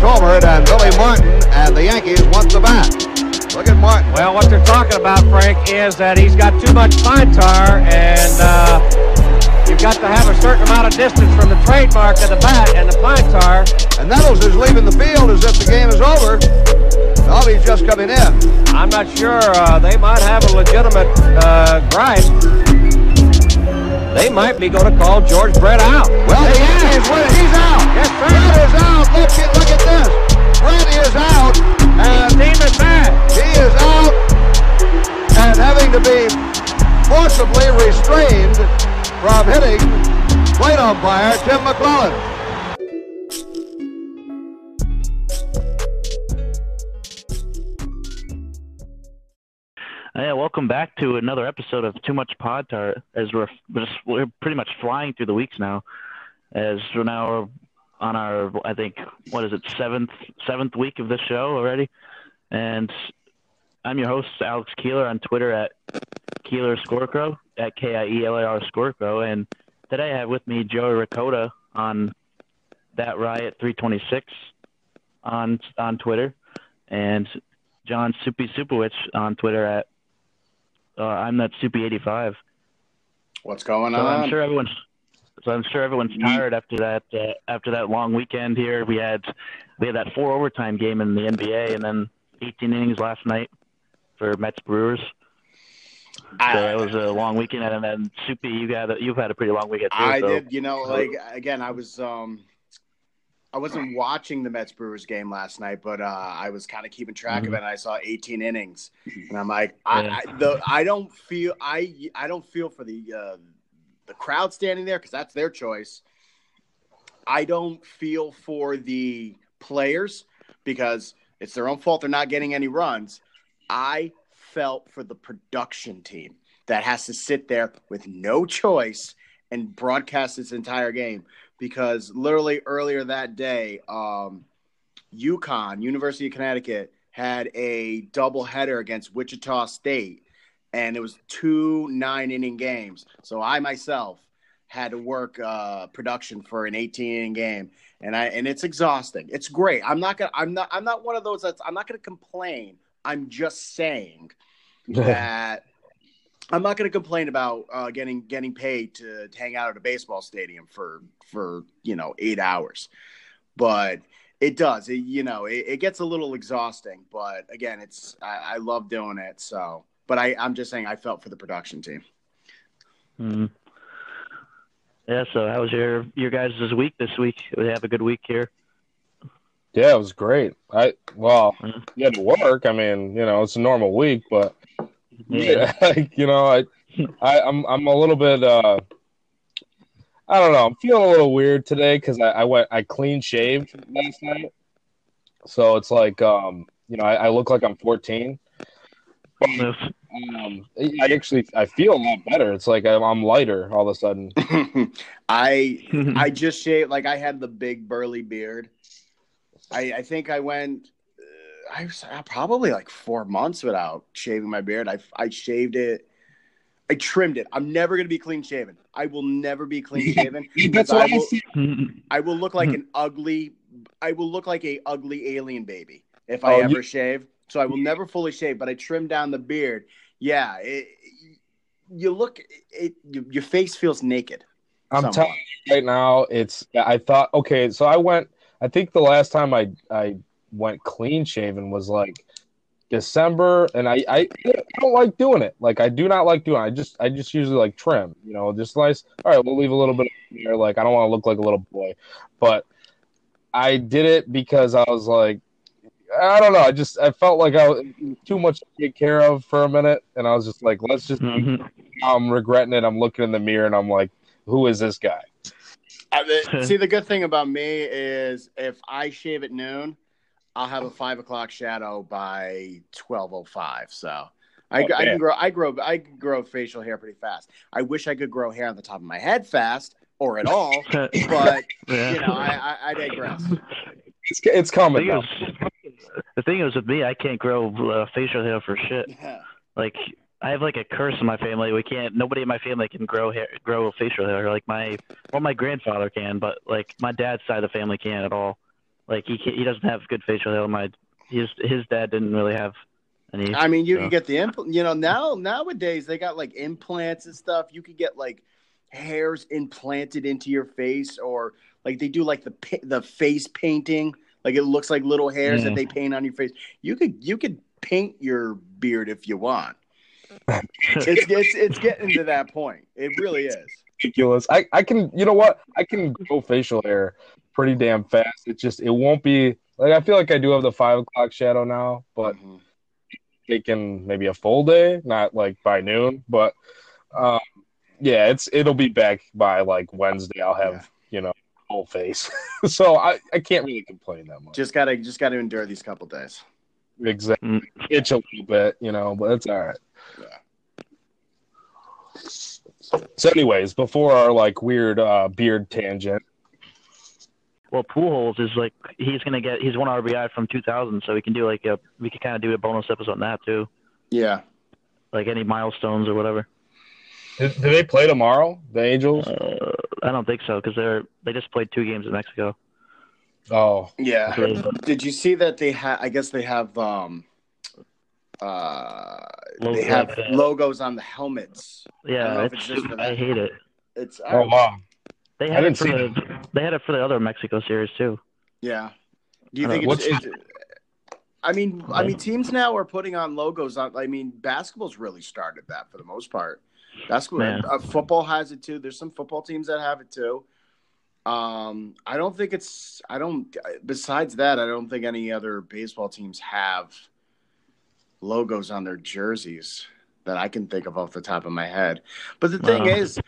Tolbert and Billy Martin, and the Yankees want the bat. Look at Martin. Well, what they're talking about, Frank, is that he's got too much pine tar, and uh, you've got to have a certain amount of distance from the trademark of the bat and the pine tar. And Nettles is leaving the field as if the game is over. Alvy's just coming in. I'm not sure. Uh, they might have a legitimate uh, gripe. They might be going to call George Brett out. Well, Yankees win. He's out. Yes, sir. Brett is out. Look, at- at this. Brett is out. And team is back. he is out and having to be forcibly restrained from hitting plate umpire Tim McClelland. Yeah, welcome back to another episode of Too Much Pod Tar. As we're we're, just, we're pretty much flying through the weeks now, as we're now on our I think what is it seventh seventh week of this show already, and I'm your host Alex Kielar on Twitter at Kielar Scorecrow at K I E L A R Scorecrow, and today I have with me Joey Ricotta on that Riot 326 on on Twitter, and John Soupy Supowicz on Twitter at uh, I'm that Soupy 85. What's going So I'm sure everyone's so I'm sure everyone's tired after that uh, after that long weekend here. We had we had that four overtime game in the NBA and then 18 innings last night for Mets Brewers. I- So it was a long weekend, and then Soupy, you got you've had a pretty long weekend too. I so. did, you know, like again, I was um I wasn't watching the Mets Brewers game last night, but uh, I was kind of keeping track of it. And I saw 18 innings, and I'm like, I, Yeah. I, the, I don't feel I I don't feel for the uh, the crowd standing there because that's their choice. I don't feel for the players because it's their own fault they're not getting any runs. I felt for the production team that has to sit there with no choice and broadcast this entire game because literally earlier that day, um, UConn, University of Connecticut, had a doubleheader against Wichita State, and it was two nine inning games. So I myself had to work uh, production for an 18 inning game, and I and it's exhausting. It's great. I'm not gonna. I'm not. I'm not one of those that's. I'm not gonna complain. I'm just saying that I'm not going to complain about uh, getting getting paid to, hang out at a baseball stadium for for you know eight hours, but it does. It, you know, it, it gets a little exhausting. But again, it's I, I love doing it. So, but I I'm just saying I felt for the production team. Mhm. Yeah. So how was your your guys' week this week? Did We have a good week here. Yeah, it was great. I well, Mhm. you had to work. I mean, you know, it's a normal week, but Yeah. yeah, you know, I, I, I'm, I'm a little bit. uh I don't know. I'm feeling a little weird today because I, I went, I clean shaved last night, so it's like, um, you know, I, I look like I'm 14. Um, I actually, I feel a lot better. It's like I'm, I'm lighter all of a sudden. I I just shaved like I had the big burly beard. I I think I went uh, I was uh, probably like four months without shaving my beard. I I shaved it. I trimmed it. I'm never gonna be clean shaven. I will never be clean shaven. That's I what I will, see. I will look like an ugly. I will look like a ugly alien baby if I Oh, ever you- shave. So I will never fully shave, but I trim down the beard. Yeah, it, you look. It, your face feels naked. I'm somewhat. telling you right now, it's. I thought okay, so I went. I think the last time I I went clean shaven was like December, and I I, I don't like doing it. Like I do not like doing. It. I just I just usually like trim. You know, just nice. All right, we'll leave a little bit of hair. Like I don't want to look like a little boy, but I did it because I was like. I don't know. I just I felt like I was too much to take care of for a minute, and I was just like, let's just. Mhm. I'm regretting it. I'm looking in the mirror, and I'm like, who is this guy? I see, the good thing about me is if I shave at noon, I'll have a five o'clock shadow by twelve oh five. So I, Oh, I can grow. I grow. I can grow facial hair pretty fast. I wish I could grow hair on the top of my head fast or at all, but you know, I, I, I digress. It's, it's coming. though. The thing is with me, I can't grow uh, facial hair for shit. Yeah. Like I have like a curse in my family. We can't. Nobody in my family can grow hair, grow facial hair. Like my, well, my grandfather can, but like my dad's side of the family can't at all. Like he can't- he doesn't have good facial hair. My his his dad didn't really have any. I mean, you so. can get the impl- you know now nowadays they got like implants and stuff. You could get like hairs implanted into your face, or like they do like the the face painting. Like it looks like little hairs that Mm. they paint on your face. You could you could paint your beard if you want. it's, it's it's getting to that point. It really is. ridiculous. I, I can you know what? I can grow facial hair pretty damn fast. It just it won't be like I feel like I do have the five o'clock shadow now, but Mhm. taking maybe a full day, not like by noon. But um yeah, it's it'll be back by like Wednesday. I'll have, you know, whole face. so I, I can't really complain that much. Just gotta just gotta endure these couple days. Exactly. Mm. Itch a little bit, you know, but it's all right. Yeah. So, anyways, before our like weird uh, beard tangent, Well, Pujols is like he's gonna get he's one RBI from 2000, so we can do like a we can kind of do a bonus episode on that too, Yeah. like any milestones or whatever. Do, do they play tomorrow? The Angels? Uh, I don't think so because they're they just played two games in Mexico. Oh, Yeah. Did you see that they have? I guess they have. um uh Logo- They have like, uh, logos on the helmets. I don't know yeah, if it's, it's just I hate it. It's oh wow. They I had didn't it for see the they had it for the other Mexico series too. yeah. Do you Uh, think it's, it's? I mean, I mean, teams now are putting on logos on. I mean, basketball's really started that for the most part. Basketball, cool. uh, football has it too. There's some football teams that have it too. Um, I don't think it's. I don't. Besides that, I don't think any other baseball teams have logos on their jerseys that I can think of off the top of my head. But the thing Wow. is,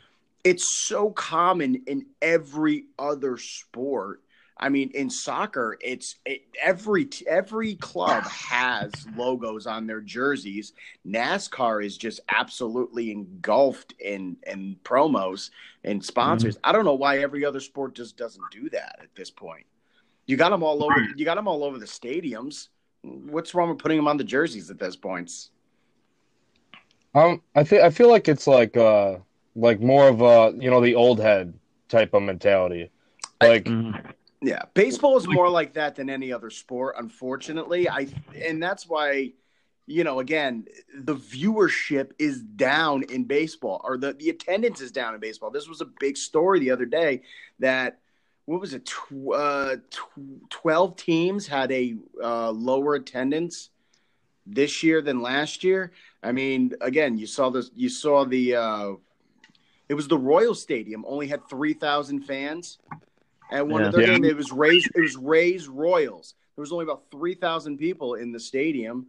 it's so common in every other sport. I mean, in soccer, it's it, every every club has logos on their jerseys. NASCAR is just absolutely engulfed in in promos and sponsors. I don't know why every other sport just doesn't do that at this point. You got them all over. You got them all over the stadiums. What's wrong with putting them on the jerseys at this point? Um, I feel I feel like it's like uh like more of a you know the old head type of mentality. Like Mhm. Yeah, baseball is more like that than any other sport, unfortunately. I and that's why, you know, again, the viewership is down in baseball, or the the attendance is down in baseball. This was a big story the other day that what was it? Tw- uh, tw- Twelve teams had a uh, lower attendance this year than last year. I mean, again, you saw this. You saw the. Uh, it was the Royal Stadium only had three thousand fans. At one of Yeah. their Yeah. games, it was Rays. It was Rays Royals. There was only about three thousand people in the stadium.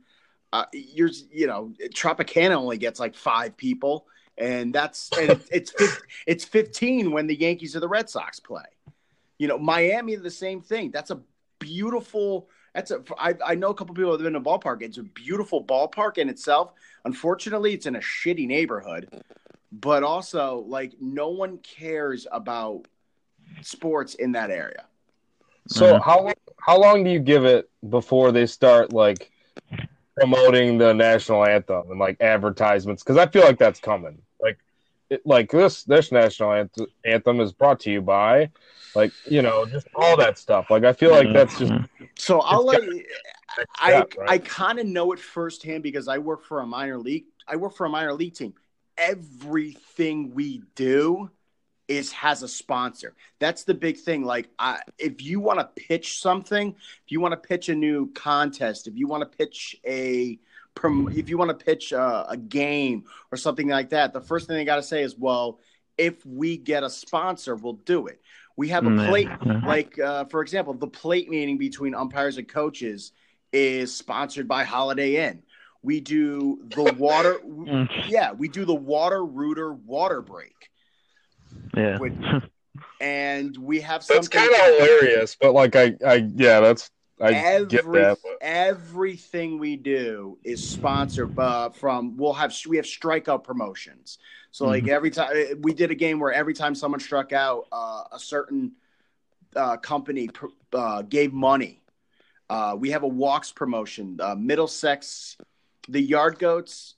Uh, you're, you know, Tropicana only gets like five people, and that's and it's it's, fifteen when the Yankees or the Red Sox play. You know, Miami the same thing. That's a beautiful. That's a. I, I know a couple people that have been to a ballpark. It's a beautiful ballpark in itself. Unfortunately, it's in a shitty neighborhood, but also like no one cares about sports in that area. so Mhm. how long how long do you give it before they start like promoting the national anthem and like advertisements? Because I feel like that's coming. Like it, like this this national anthem, anthem is brought to you by like you know just all that stuff. Like I feel like that's just Mhm. So I'll let gotta- I step, right? I kind of know it firsthand because I work for a minor league. I work for a minor league team. Everything we do is has a sponsor. That's the big thing. Like, I, if you want to pitch something, if you want to pitch a new contest, if you want to pitch a prom- if you want to pitch a, a game or something like that, the first thing they got to say is, "Well, if we get a sponsor, we'll do it." We have a Mm, plate like uh, for example the plate meeting between umpires and coaches is sponsored by holiday inn we do the water Mm. yeah we do the water rooter water break Yeah. Would- and we have that's something kind of hilarious. But like I I yeah that's I every, get that. But everything we do is sponsored uh, from we'll have we have strikeout promotions so like every time we did a game where every time someone struck out uh, a certain uh, company pr- uh, gave money uh, we have a walks promotion uh, middlesex the yard goats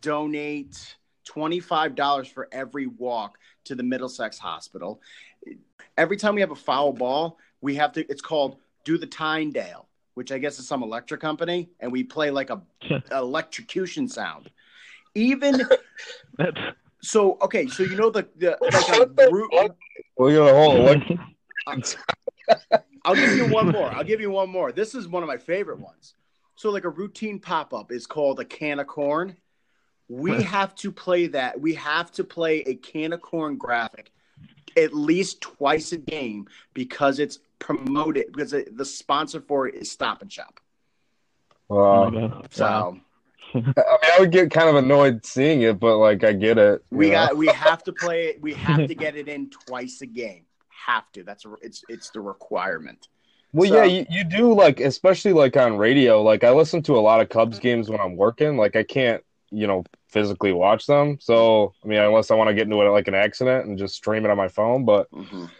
donate $25 for every walk to the middlesex hospital every time we have a foul ball we have to it's called do the Tyndale, which I guess is some electric company, and we play like a electrocution sound. Even That's so, okay, so you know the the like a root, Well, you know, hold on. What, I'll give you one more. I'll give you one more. This is one of my favorite ones. So, like a routine pop up is called a can of corn. We have to play that. We have to play a can of corn graphic at least twice a game because it's promoted because it, the sponsor for it is Stop and Shop. Wow. my God. So I mean, I would get kind of annoyed seeing it, but like, I get it. we know? got we have to play it. We have to get it in twice a game. Have to. That's a, it's it's the requirement. Well, So- yeah, you, you do like, especially like on radio. Like, I listen to a lot of Cubs games when I'm working. Like, I can't, you know, physically watch them. So, I mean, unless I want to get into it like an accident and just stream it on my phone. But Mhm.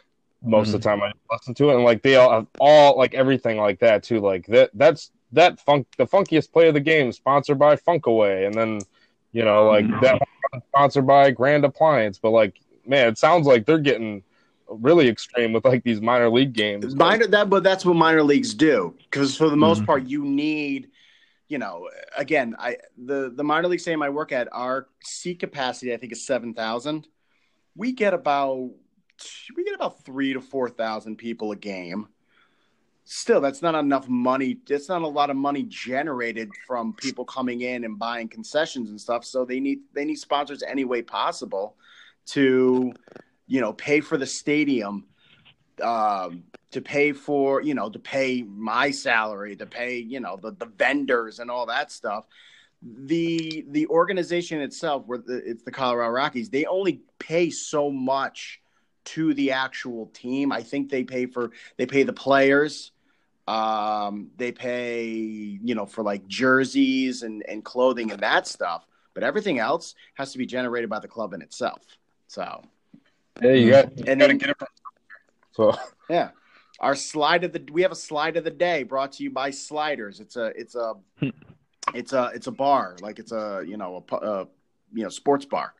most of the time, I listen to it, and like they all have all like everything like that too. Like that, that's that funk, the funkiest play of the game, sponsored by Funkaway, and then you know, like that sponsored by Grand Appliance. But like, man, it sounds like they're getting really extreme with like these minor league games. Minor that, but that's what minor leagues do. Because for the most Mhm. part, you need, you know, again, I the the minor league stadium I work at, our seat capacity I think is seven thousand. We get about we get about three to four thousand people a game. Still, that's not enough money. That's not a lot of money generated from people coming in and buying concessions and stuff. So they need they need sponsors any way possible to, you know, pay for the stadium um, to pay for, you know, to pay my salary, to pay, you know, the, the vendors and all that stuff. The the organization itself, where the, it's the Colorado Rockies, they only pay so much to the actual team. I think they pay for they pay the players, um, they pay, you know, for like jerseys and and clothing and that stuff. But everything else has to be generated by the club in itself. So Yeah, you got you And got to then- get it from. So Yeah. Our slide of the we have a slide of the day brought to you by Sliders. It's a it's a it's a it's a bar like it's a you know a, a you know sports bar.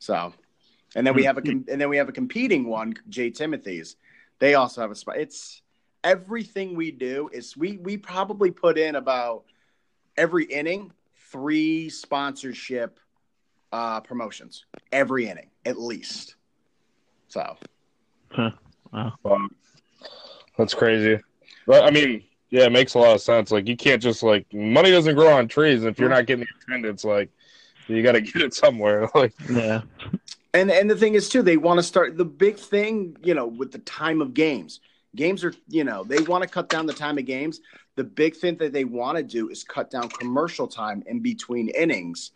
So, and then we have a com- and then we have a competing one, J Timothy's. They also have a spot. It's everything we do is we we probably put in about every inning three sponsorship uh promotions every inning at least. So Huh. Wow. um, that's crazy. But I mean, yeah, it makes a lot of sense. Like you can't just like money doesn't grow on trees. If you're not getting the attendance, like you got to get it somewhere. Like Yeah. And and the thing is too, they want to start the big thing, you know, with the time of games. Games are, you know, they want to cut down the time of games. The big thing that they want to do is cut down commercial time in between innings,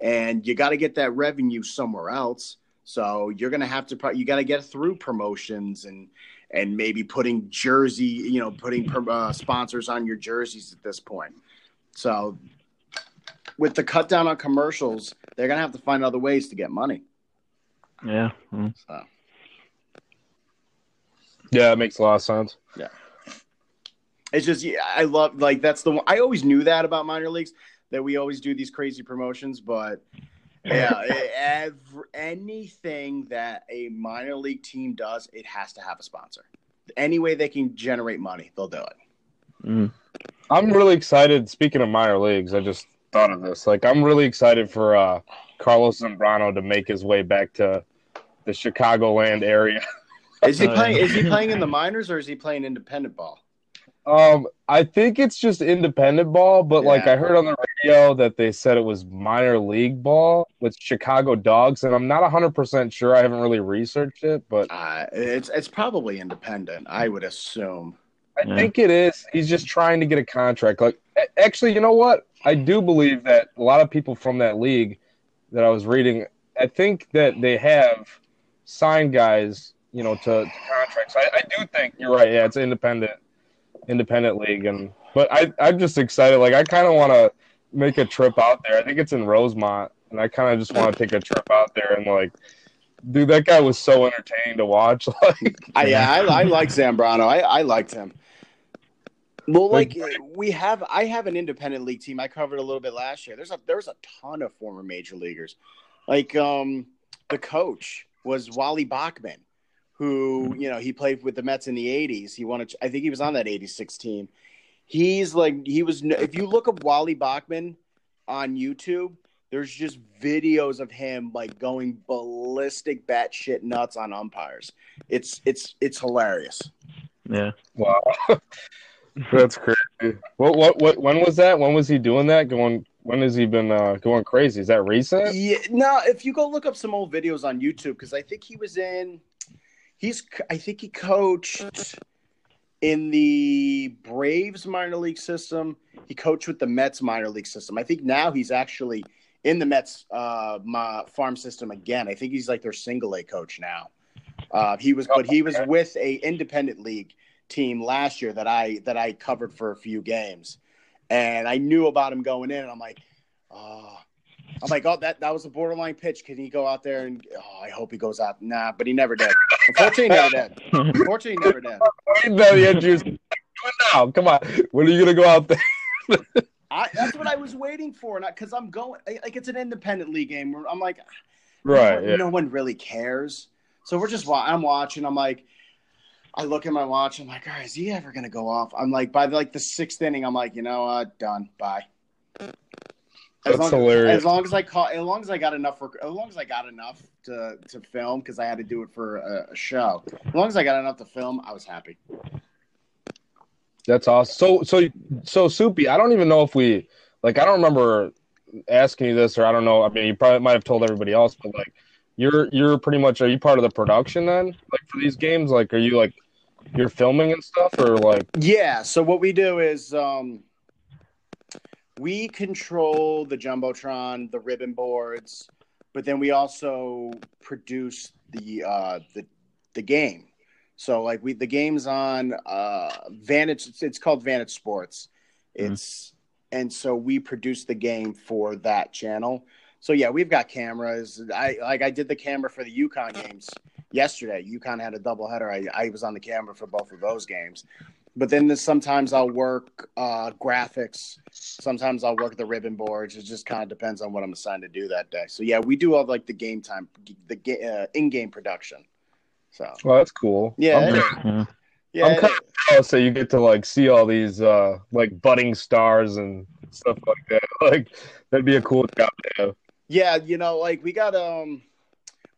and you got to get that revenue somewhere else. So you're gonna have to, pro- you got to get through promotions and and maybe putting jersey, you know, putting uh, sponsors on your jerseys at this point. So with the cut down on commercials, they're gonna have to find other ways to get money. Yeah. Mm. So. yeah, it makes a lot of sense. Yeah. It's just yeah, I love like that's the one I always knew that about minor leagues that we always do these crazy promotions, but yeah, ev anything that a minor league team does, it has to have a sponsor. Any way they can generate money, they'll do it. Mm. I'm really excited. Speaking of minor leagues, I just thought of this. Like, I'm really excited for uh, Carlos Zambrano to make his way back to the Chicagoland area. Is he playing? Is he playing in the minors or is he playing independent ball? Um, I think it's just independent ball, but like I heard on the radio that they said it was minor league ball with Chicago Dogs, and I'm not 100% sure. I haven't really researched it, but Uh, it's it's probably independent, I would assume. I Yeah. think it is. He's just trying to get a contract. Like, actually, you know what? I do believe that a lot of people from that league that I was reading, I think that they have signed guys, you know, to, to contracts. I, I do think you're right. Yeah, it's independent, independent league, and but I I'm just excited. Like, I kind of want to make a trip out there. I think it's in Rosemont, and I kind of just want to take a trip out there and like. Dude, that guy was so entertaining to watch. Like, I, yeah, I, I like Zambrano. I, I liked him. Well, like we have, I have an independent league team. I covered a little bit last year. There's a there's a ton of former major leaguers. Like um, the coach was Wally Backman, who you know he played with the Mets in the '80s. He wanted, I think he was on that '86 team. He's like he was. If you look up Wally Backman on YouTube, there's just videos of him like going ballistic, batshit nuts on umpires. It's it's it's hilarious. Yeah. Wow, that's crazy. What what what? When was that? When was he doing that? Going? When has he been uh, going crazy? Is that recent? Yeah, no. If you go look up some old videos on YouTube, because I think he was in. He's. I think he coached in the Braves minor league system. He coached with the Mets minor league system. I think now he's actually in the Mets uh, my farm system again. I think he's like their single A coach now. Uh, he was, but he was with a independent league team last year that I that I covered for a few games, and I knew about him going in, and I'm like, oh, I'm like, oh, that that was a borderline pitch. Can he go out there and? Oh, I hope he goes out. Nah, but he never did. Unfortunately, never did. Unfortunately, he never did. No, the injuries. Now. Come on. When are you gonna go out there? I, that's what I was waiting for, not because I'm going like it's an independent league game. Where I'm like, Right. no, Yeah. no one really cares. So we're just I'm watching. I'm like, I look at my watch. I'm like, all right, is he ever gonna go off? I'm like, by like the sixth inning, I'm like, you know what, done. Bye. As That's long, hilarious. As long as I caught, as long as I got enough, for, as long as I got enough to to film because I had to do it for a, a show. As long as I got enough to film, I was happy. That's awesome. So so so Soupy, I don't even know if we like I don't remember asking you this or I don't know. I mean you probably might have told everybody else, but like you're you're pretty much are you part of the production then? Like for these games? Like are you like you're filming and stuff or like Yeah. So what we do is um, we control the jumbotron, the ribbon boards, but then we also produce the uh, the the game. So like we the game's on uh, Vantage. It's, it's called Vantage Sports. It's and so we produce the game for that channel. So yeah, we've got cameras. I like I did the camera for the UConn games yesterday. UConn had a doubleheader. I, I was on the camera for both of those games. But then there's, sometimes I'll work uh, graphics. Sometimes I'll work the ribbon boards. It just kind of depends on what I'm assigned to do that day. So yeah, we do all like the game time, the ga- uh, in-game production. So well that's cool. Yeah, I'm it- kinda- yeah, I'm kinda jealous that you get to like see all these uh like budding stars and stuff like that. Like that'd be a cool job to have. Yeah, you know, like we got um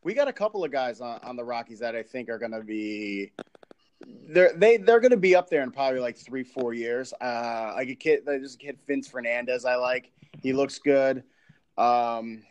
we got a couple of guys on, on the Rockies that I think are gonna be they're they they're gonna be up there in probably like three, four years. Uh like a kid there's a kid Vince Fernandez I like. He looks good. Um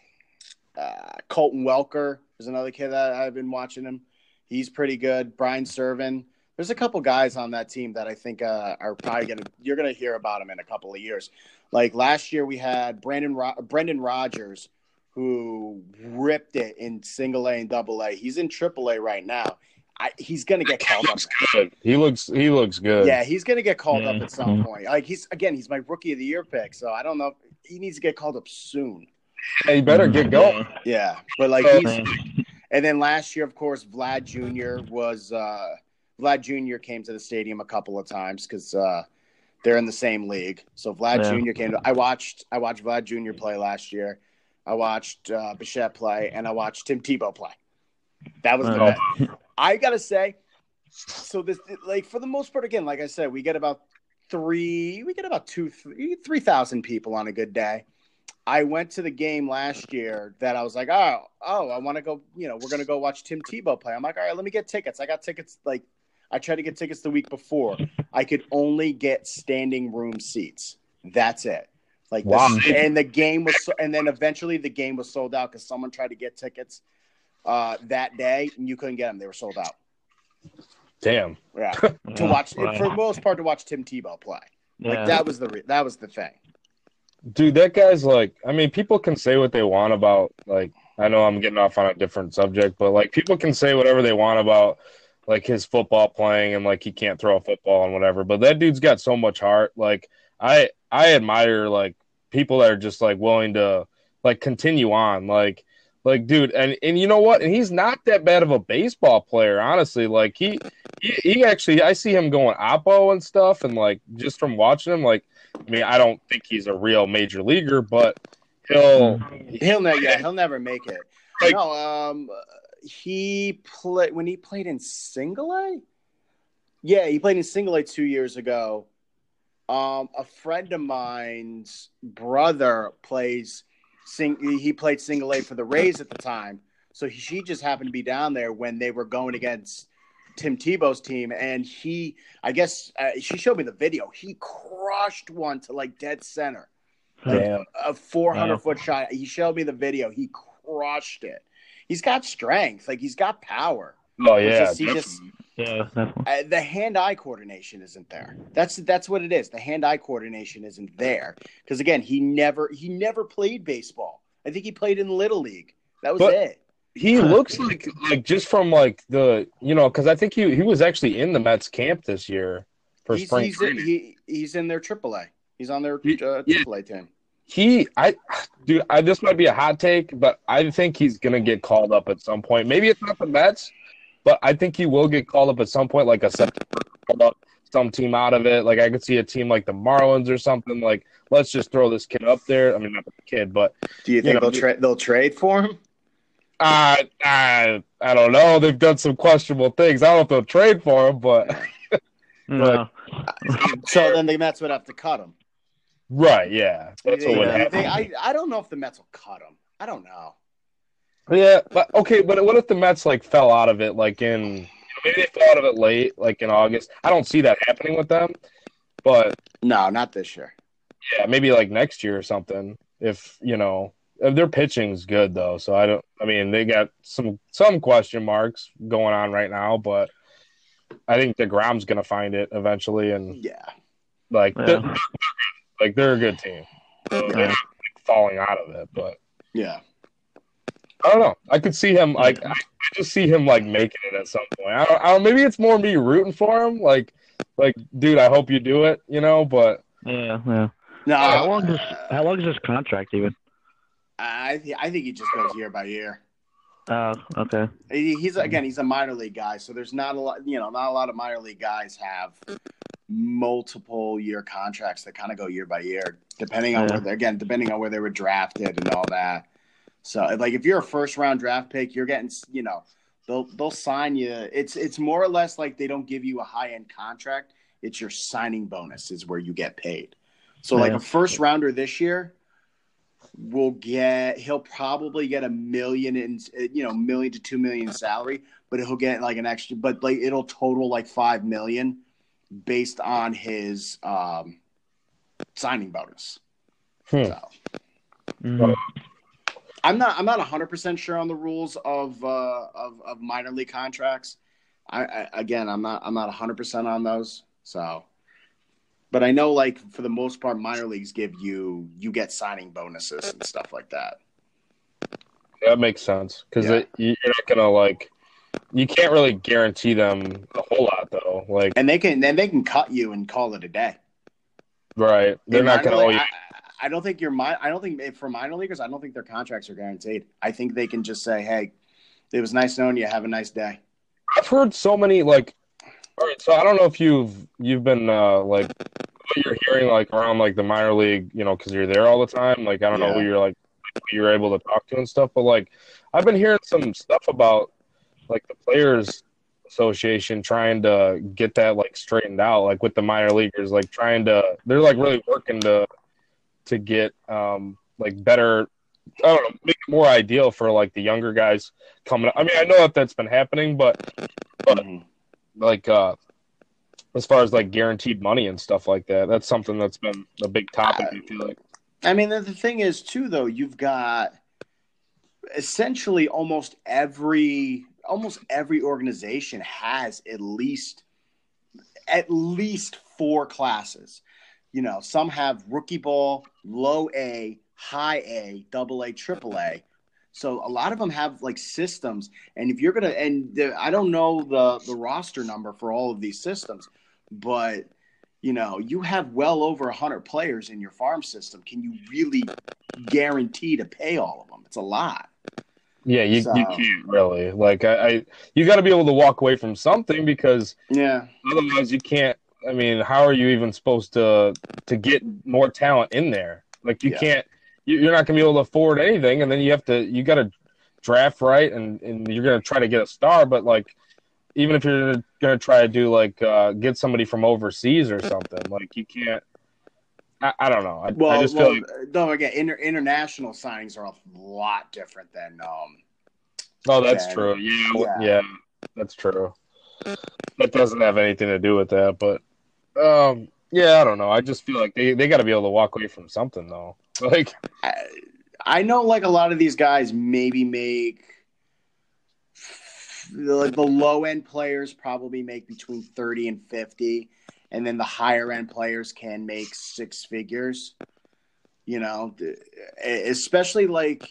uh Colton Welker is another kid that I've been watching him. He's pretty good. Brian Serven. There's a couple guys on that team that I think uh, are probably gonna you're gonna hear about them in a couple of years. Like last year, we had Brandon Ro- Brendan Rodgers, who ripped it in single A and double A. He's in triple A right now. I, he's gonna get called up. Good. He looks he looks good. Yeah, he's gonna get called up at some point. Like he's again, he's my rookie of the year pick. So I don't know. He needs to get called up soon. Hey, you better get going. Yeah, but like he's and then last year, of course, Vlad Jr. was uh, Vlad Jr. came to the stadium a couple of times because uh, they're in the same league. So Vlad Yeah. Jr. came. To, I watched I watched Vlad Jr. play last year. I watched uh, Bichette play, and I watched Tim Tebow play. That was the Oh. I gotta say, so this like for the most part, again, like I said, we get about three, we get about two, three, three thousand people on a good day. I went to the game last year that I was like, oh, oh, I want to go. You know, we're gonna go watch Tim Tebow play. I'm like, all right, let me get tickets. I got tickets. Like, I tried to get tickets the week before. I could only get standing room seats. That's it. Like, the- Wow. and the game was, so, and then eventually the game was sold out because someone tried to get tickets uh, that day and you couldn't get them. They were sold out. Damn. Yeah, to watch Right. for the most part to watch Tim Tebow play. Like Yeah. that was the re- that was the thing. Dude, that guy's like I mean, people can say what they want about like I know I'm getting off on a different subject, but like people can say whatever they want about like his football playing and like he can't throw a football and whatever, but that dude's got so much heart. Like I I admire like people that are just like willing to like continue on. Like like dude, and and you know what? And he's not that bad of a baseball player, honestly. Like he he, he actually I see him going oppo and stuff and like just from watching him like I mean, I don't think he's a real major leaguer, but he'll He'll never, yeah, he'll never make it. Like- no, um, he played when he played in single A. Yeah, he played in single A two years ago. Um, a friend of mine's brother plays sing. He played single A for the Rays at the time, so he, she just happened to be down there when they were going against Tim Tebow's team, and he, I guess, uh, she showed me the video. He crushed one to like dead center, like Damn. a 400 Wow. foot shot. He showed me the video. He crushed it. He's got strength, like he's got power. Oh It's yeah, just- he just Yeah, definitely. uh, the hand-eye coordination isn't there. That's that's what it is. The hand-eye coordination isn't there because again, he never he never played baseball. I think he played in little league. That was But- it. he looks like like just from like the you know because I think he he was actually in the Mets camp this year for He's spring he's, training. he, he's in their AAA. He's on their He- uh, yeah. AAA team. he I dude I this might be a hot take, but I think he's gonna get called up at some point. Maybe it's not the Mets, but I think he will get called up at some point, like a September called up some team out of it. Like I could see a team like the Marlins or something. Like let's just throw this kid up there. I mean not the kid, but Do you think know, they'll trade they'll trade for him? uh, I I don't know. They've done some questionable things. I don't know if they'll trade for him, but No. So then the Mets would have to cut him. right, yeah, that's what would think- happen. I I don't know if the Mets will cut him. I don't know. Yeah, but okay, but what if the Mets like fell out of it like in maybe they fell out of it late, like in August? I don't see that happening with them, but No, not this year. yeah, maybe like next year or something. If you know, if their pitching's good though, so I don't. I mean, they got some some question marks going on right now, but I think the Degrom's gonna find it eventually, and Yeah. like Yeah. they're, like they're a good team. So they're not like, falling out of it, but Yeah. I don't know. I could see him like I, I just see him like making it at some point. I don't, I don't. Maybe it's more me rooting for him. Like, like, dude, I hope you do it. You know, but Yeah, yeah. No, How long does how long is this contract even? I th- I think he just goes year by year. Oh, okay. He- He's again, he's a minor league guy, so there's not a lot. You know, not a lot of minor league guys have multiple year contracts that kind of go year by year, depending on Yeah. where they're again, depending on where they were drafted and all that. So, like, if you're a first round draft pick, you're getting, you know, they'll they'll sign you. It's it's more or less like they don't give you a high end contract. It's your signing bonus is where you get paid. So, like a first rounder this year will get he'll probably get a million in you know million to two million salary but he'll get like an extra but like it'll total like five million based on his um signing bonus Hmm. so Mhm. I'm not i'm not 100% sure on the rules of uh of, of minor league contracts I, I again i'm not i'm not 100% on those so but i know like for the most part minor leagues give you you get signing bonuses and stuff like that that makes sense because Yeah. you're not gonna like. You can't really guarantee them a whole lot though. Like, and they can then they can cut you and call it a day. right? They're In not gonna. you. I, don't think your mi- I don't think for minor leaguers, I don't think their contracts are guaranteed. I think they can just say, "Hey, it was nice knowing you. Have a nice day." I've heard so many like. All right, so I don't know if you've you've been uh, like what you're hearing like around like the minor league, you know, because you're there all the time. Like I don't know who you're like who you're able to talk to and stuff, but like I've been hearing some stuff about like the players association trying to get that like straightened out, like with the minor leaguers, like trying to they're like really working to to get um like better. I don't know, make it more ideal for like the younger guys coming. up. I mean, I know that that's been happening, but But- Mhm. like uh as far as like guaranteed money and stuff like that that's something that's been a big topic i feel like I mean, the the thing is too, though, you've got essentially almost every almost every organization has at least at least four classes. You know, some have rookie ball, low A, high A, double A, triple A. So a lot of them have like systems, and if you're gonna, and the, I don't know the the roster number for all of these systems, but you know, you have well over 100 players in your farm system. Can you really guarantee to pay all of them? It's a lot. yeah you, So- you can't really like i, I you got to be able to walk away from something because Yeah. otherwise you can't i mean how are you even supposed to to get more talent in there like you Yeah. can't you, you're not going to be able to afford anything and then you have to you got to draft right and, and you're gonna try to get a star, but like even if you're gonna try to do like uh, get somebody from overseas or something, like you can't. I, I don't know. I, Well, I just well, feel like no, again, inter- international signings are a lot different than um. oh, that's yeah. true. Yeah, Yeah. yeah, that's true. That doesn't have anything to do with that, but um, yeah, I don't know. I just feel like they, they got to be able to walk away from something though. Like, I, I know, like a lot of these guys maybe make like the low end players probably make between thirty and fifty, and then the higher end players can make six figures. You know, especially like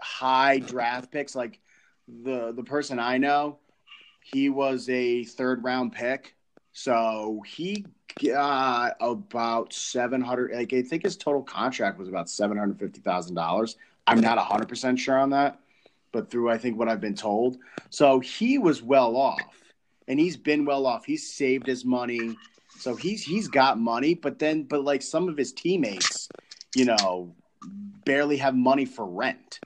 high draft picks, like the the person I know, he was a third round pick, so he got about seven hundred. Like I think his total contract was about seven hundred fifty thousand dollars. I'm not hundred percent sure on that, but through I think what I've been told, so he was well off, and he's been well off. He's saved his money, so he's he's got money. But then, but like some of his teammates, you know, barely have money for rent.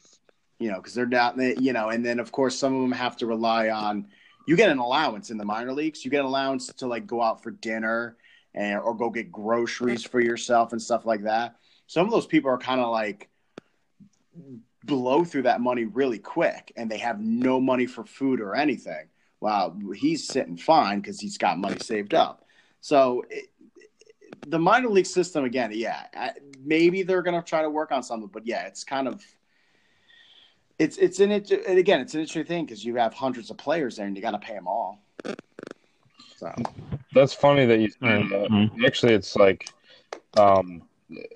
You know, because they're not, you know, and then of course some of them have to rely on. You get an allowance in the minor leagues. You get an allowance to like go out for dinner and or go get groceries for yourself and stuff like that. Some of those people are kind of like blow through that money really quick and they have no money for food or anything. Wow, he's sitting fine because he's got money saved up. So it, the minor league system again, yeah, maybe they're gonna try to work on something, but yeah, it's kind of it's it's an it again it's an interesting thing because you have hundreds of players there and you got to pay them all. So that's funny that you said that. Mhm. Actually, it's like, um,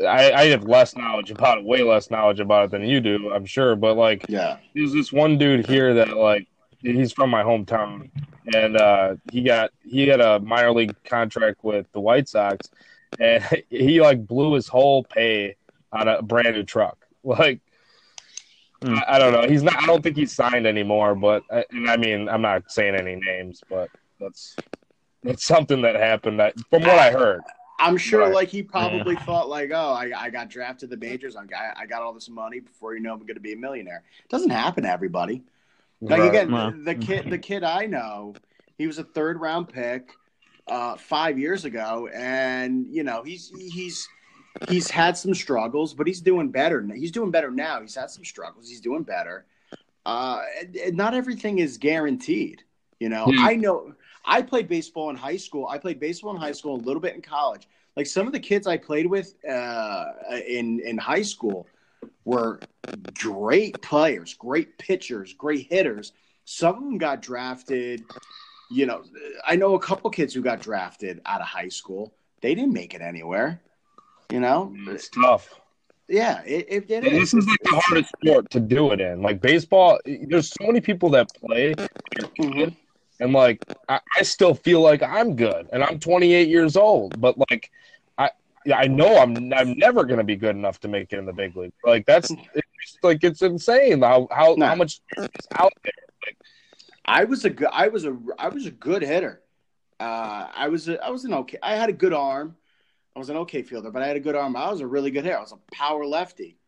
I, I have less knowledge about it, way less knowledge about it than you do, I'm sure. But like, yeah, there's this one dude here that like he's from my hometown and uh he got he had a minor league contract with the white sox and he like blew his whole pay on a brand new truck like Hmm. I, I don't know he's not i don't think he's signed anymore but I- and i mean i'm not saying any names but that's that's something that happened that from what i heard I'm sure Right. like he probably thought like, oh, I, I got drafted to the majors. I got I got all this money before you know I'm going to be a millionaire. It doesn't happen to everybody. Like Right. again, No. the, the kid the kid I know, he was a third round pick uh, five years ago, and you know he's he's he's had some struggles, but he's doing better. He's doing better now. He's had some struggles. He's doing better. Uh, and- and not everything is guaranteed. You know, Hmm. I know. I played baseball in high school. I played baseball in high school, a little bit in college. Like some of the kids I played with uh, in in high school were great players, great pitchers, great hitters. Some of them got drafted. You know, I know a couple kids who got drafted out of high school. They didn't make it anywhere. You know, it's tough yeah, it, it, it And is. this is like the hardest sport to do it in. Like baseball, there's so many people that play, Mhm. And like I, I still feel like I'm good, and I'm 28 years old. But like I, I know I'm I'm never gonna be good enough to make it in the big league. Like that's it's like it's insane how how, how much is out there. I was a good. I was a. I was a good hitter. Uh, I was. A, I was an okay. I had a good arm. I was an okay fielder, but I had a good arm. I was a really good hitter. I was a power lefty.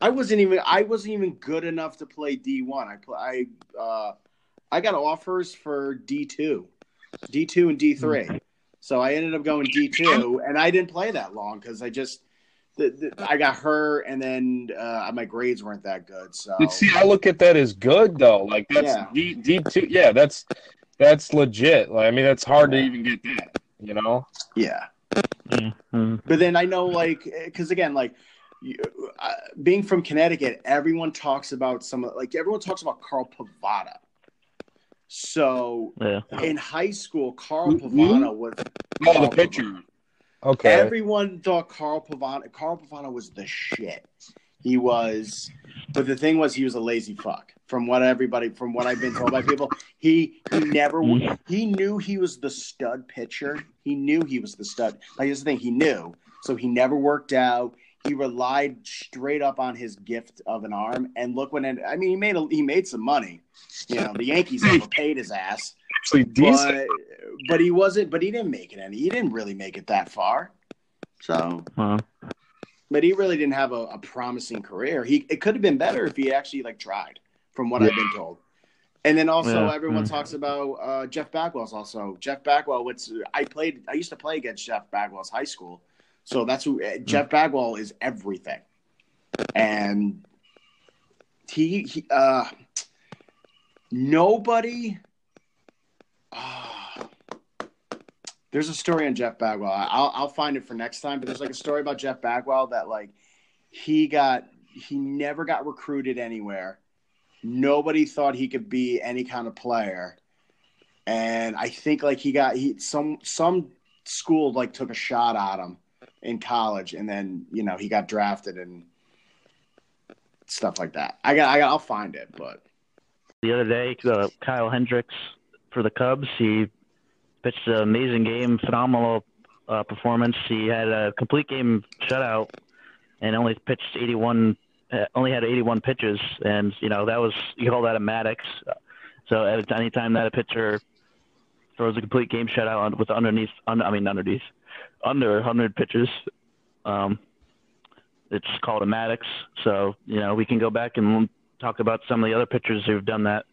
I wasn't even. I wasn't even good enough to play D one. I play. I. Uh, I got offers for D two, D two and D three. So I ended up going D two, and I didn't play that long because I just. The, the, I got hurt, and then uh, my grades weren't that good. So But see, I look at that as good though. Like that's Yeah. D D two. Yeah, that's that's legit. Like I mean, that's hard to even get that. You know. yeah. Mhm. But then I know, like, because again, like, you, uh, being from Connecticut, everyone talks about some, of like, everyone talks about Carl Pavano. So Yeah. in high school, Carl Who- hmm? Pavano hmm? was Oh, Carl the pitcher. Pavano. Okay. Everyone thought Carl Pavano. Carl Pavano was the shit. He was, but the thing was, he was a lazy fuck. From what everybody, from what I've been told by people, he he never he knew he was the stud pitcher. He knew he was the stud. Like here's the thing, he knew, so he never worked out. He relied straight up on his gift of an arm. And look when it, I mean, he made a, he made some money. You know, the Yankees overpaid his ass Actually, decent. but but he wasn't. But he didn't make it any. He didn't really make it that far. So, but he really didn't have a, a promising career. He it could have been better if he actually like tried. from what I've been told. And then also Yeah. everyone Mm. talks about uh, Jeff Bagwell's also Jeff Bagwell. What's I played? I used to play against Jeff Bagwell's high school, so that's who uh, Jeff Bagwell is everything, and he, he uh, nobody. ah, there's a story on Jeff Bagwell. I'll I'll find it for next time. But there's like a story about Jeff Bagwell that like he got he never got recruited anywhere. Nobody thought he could be any kind of player. And I think like he got he some some school like took a shot at him in college and then, you know, he got drafted and stuff like that. I got I got I'll find it, but the other day, uh, Kyle Hendricks for the Cubs. He pitched an amazing game, phenomenal uh, performance. He had a complete game shutout and only pitched 81, uh, only had 81 pitches, and you know that was you call that a Maddux. So at any time that a pitcher throws a complete game shutout with underneath, under, I mean underneath, under 100 pitches, um, it's called a Maddux. So you know we can go back and talk about some of the other pitchers who've done that.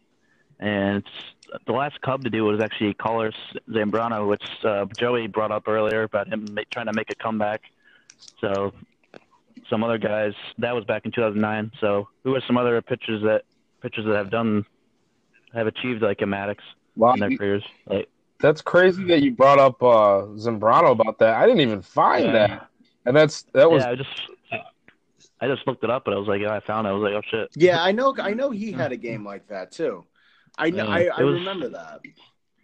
And it's, the last Cub to do was actually Carlos Zambrano, which uh, Joey brought up earlier about him ma- trying to make a comeback. So some other guys that was back in 2009. So who are some other pitchers that pitchers that have done have achieved like a Maddux Wow, in their careers? Like that's crazy that you brought up uh, Zambrano about that. I didn't even find Yeah. that, and that's that was yeah, I just I just looked it up, and I was like, oh, I found it. I was like, oh shit. yeah, I know I know he had a game like that too. I know Yeah, I, I was- remember that.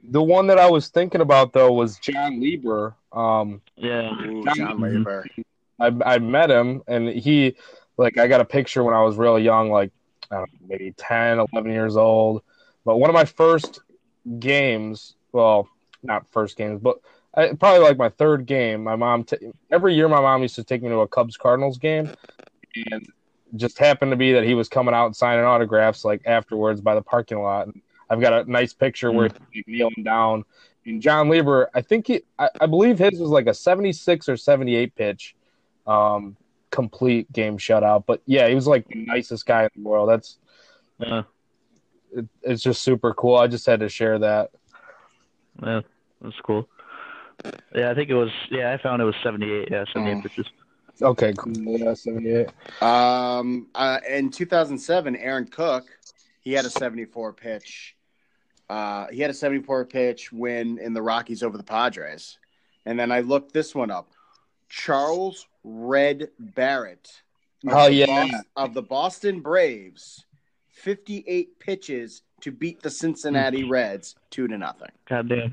the one that I was thinking about though was Jon Lieber. Um, Yeah, Ooh, John- Jon Lieber. I I met him and he like I got a picture when I was real young, like I don't know, maybe 10, 11 years old. But one of my first games, well, not first games, but I, probably like my third game. My mom t- every year my mom used to take me to a Cubs Cardinals game, and just happened to be that he was coming out and signing autographs like afterwards by the parking lot. And I've got a nice picture where he's kneeling down. And Jon Lieber, I think he, I, I believe his was like a 76 or 78 pitch, um, complete game shutout. But yeah, he was like the nicest guy in the world. That's yeah, it, it's just super cool. I just had to share that. Yeah, that's cool. Yeah, I think it was. Yeah, I found it was 78. Yeah, 78 Oh. pitches. Okay, cool. Yeah, 78. Um, uh, in 2007, Aaron Cook, he had a 74 pitch. Uh, he had a 74 pitch win in the Rockies over the Padres. And then I looked this one up. Charles Red Barrett. of Oh, the yeah. Bos- of the Boston Braves, 58 pitches to beat the Cincinnati Reds two to nothing. God damn.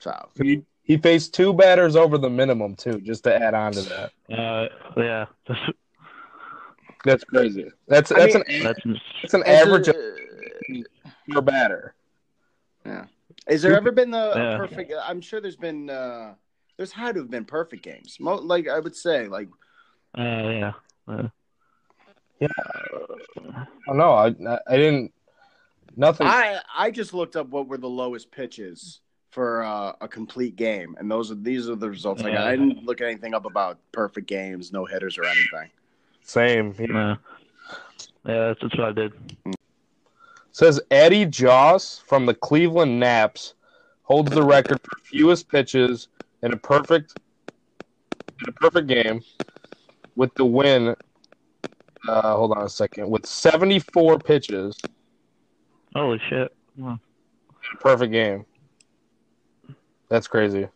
So He, he faced two batters over the minimum too, just to add on to that. Uh, yeah, that's, That's crazy. That's I that's mean- an that's that's an Has average there- per batter. Yeah. Is there ever been the Yeah. perfect? I'm sure there's been. uh There's had to have been perfect games. Mo- like I would say, like uh, yeah. Uh, Oh no, I I I didn't. Nothing. I I just looked up what were the lowest pitches for uh, a complete game, and those are these are the results I got. I didn't look anything up about perfect games, no hitters or anything. Same. yeah. Yeah, that's, that's what I did. Says Eddie Joss from the Cleveland Naps holds the record for fewest pitches in a perfect in a perfect game with the win. Uh, hold on a second. With 74 pitches Holy shit. Wow. perfect game. That's crazy.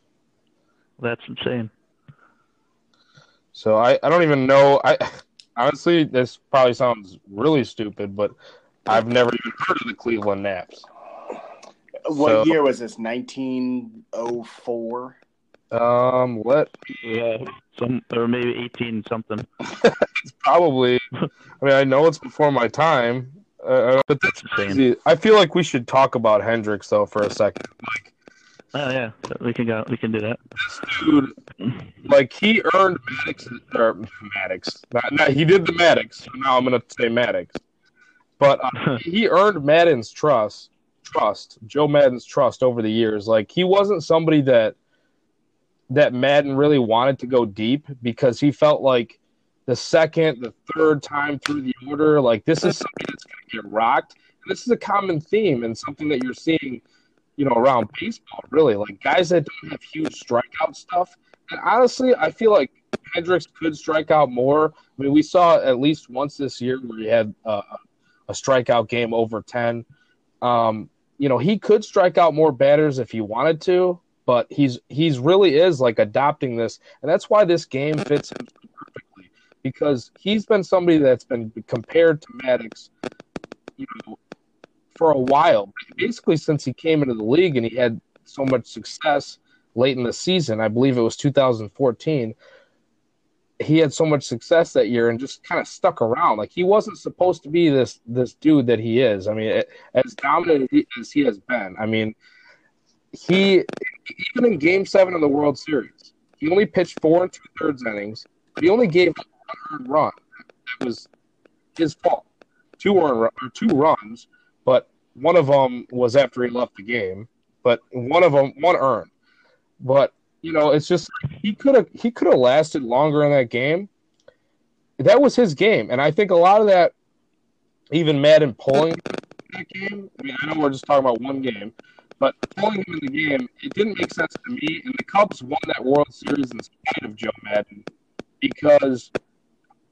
That's insane. So I, I don't even know. I honestly, this probably sounds really stupid, but I've never even heard of the Cleveland Naps. What So- year was this? 1904. Um, what? Yeah, some or maybe 18 something. It's probably. I mean, I know it's before my time, uh, but that's Insane. crazy. I feel like we should talk about Hendricks though for a second. Like, Oh yeah, we can go. We can do that. dude, like he earned Maddux or Maddux. Not, not, he did the Maddux. So now I'm gonna say Maddux, but uh, he earned Maddon's trust. Trust Joe Maddon's trust over the years. Like he wasn't somebody that that Maddon really wanted to go deep because he felt like the second, the third time through the order, like this is something that's gonna get rocked. And this is a common theme and something that you're seeing, you know, around baseball. Really, like guys that don't have huge strikeout stuff. And honestly, I feel like Hendricks could strike out more. I mean, we saw at least once this year where he had uh, a strikeout game over ten. Um, you know, he could strike out more batters if he wanted to, but he's he's really is like adopting this, and that's why this game fits him because he's been somebody that's been compared to Maddux, you know, for a while, basically since he came into the league and he had so much success late in the season. I believe it was 2014 he had so much success that year and just kind of stuck around. Like he wasn't supposed to be this this dude that he is. I mean, as dominant as he has been, I mean, he even in Game Seven of the World Series, he only pitched four and two thirds innings. He only gave one run. That was his fault. Two earned, two runs, but one of them was after he left the game. But one of them, one earned. But you know, it's just he could have he could have lasted longer in that game. That was his game, and I think a lot of that, even Maddon pulling that game. I mean, I know we're just talking about one game, but pulling him in the game, it didn't make sense to me. And the Cubs won that World Series in spite of Joe Maddon because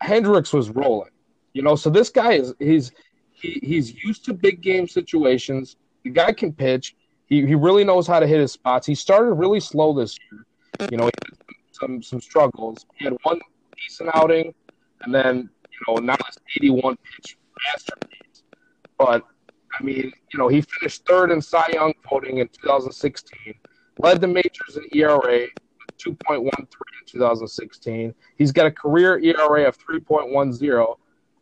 Hendricks was rolling. You know, so this guy is he's he, he's used to big game situations. The guy can pitch. He, he really knows how to hit his spots. He started really slow this year. You know, he had some some struggles. He had one decent outing, and then you know now it's 81 pitch masterpiece. But I mean, you know, he finished third in Cy Young voting in 2016, led the majors in ERA 2.13 in 2016. He's got a career ERA of 3.10,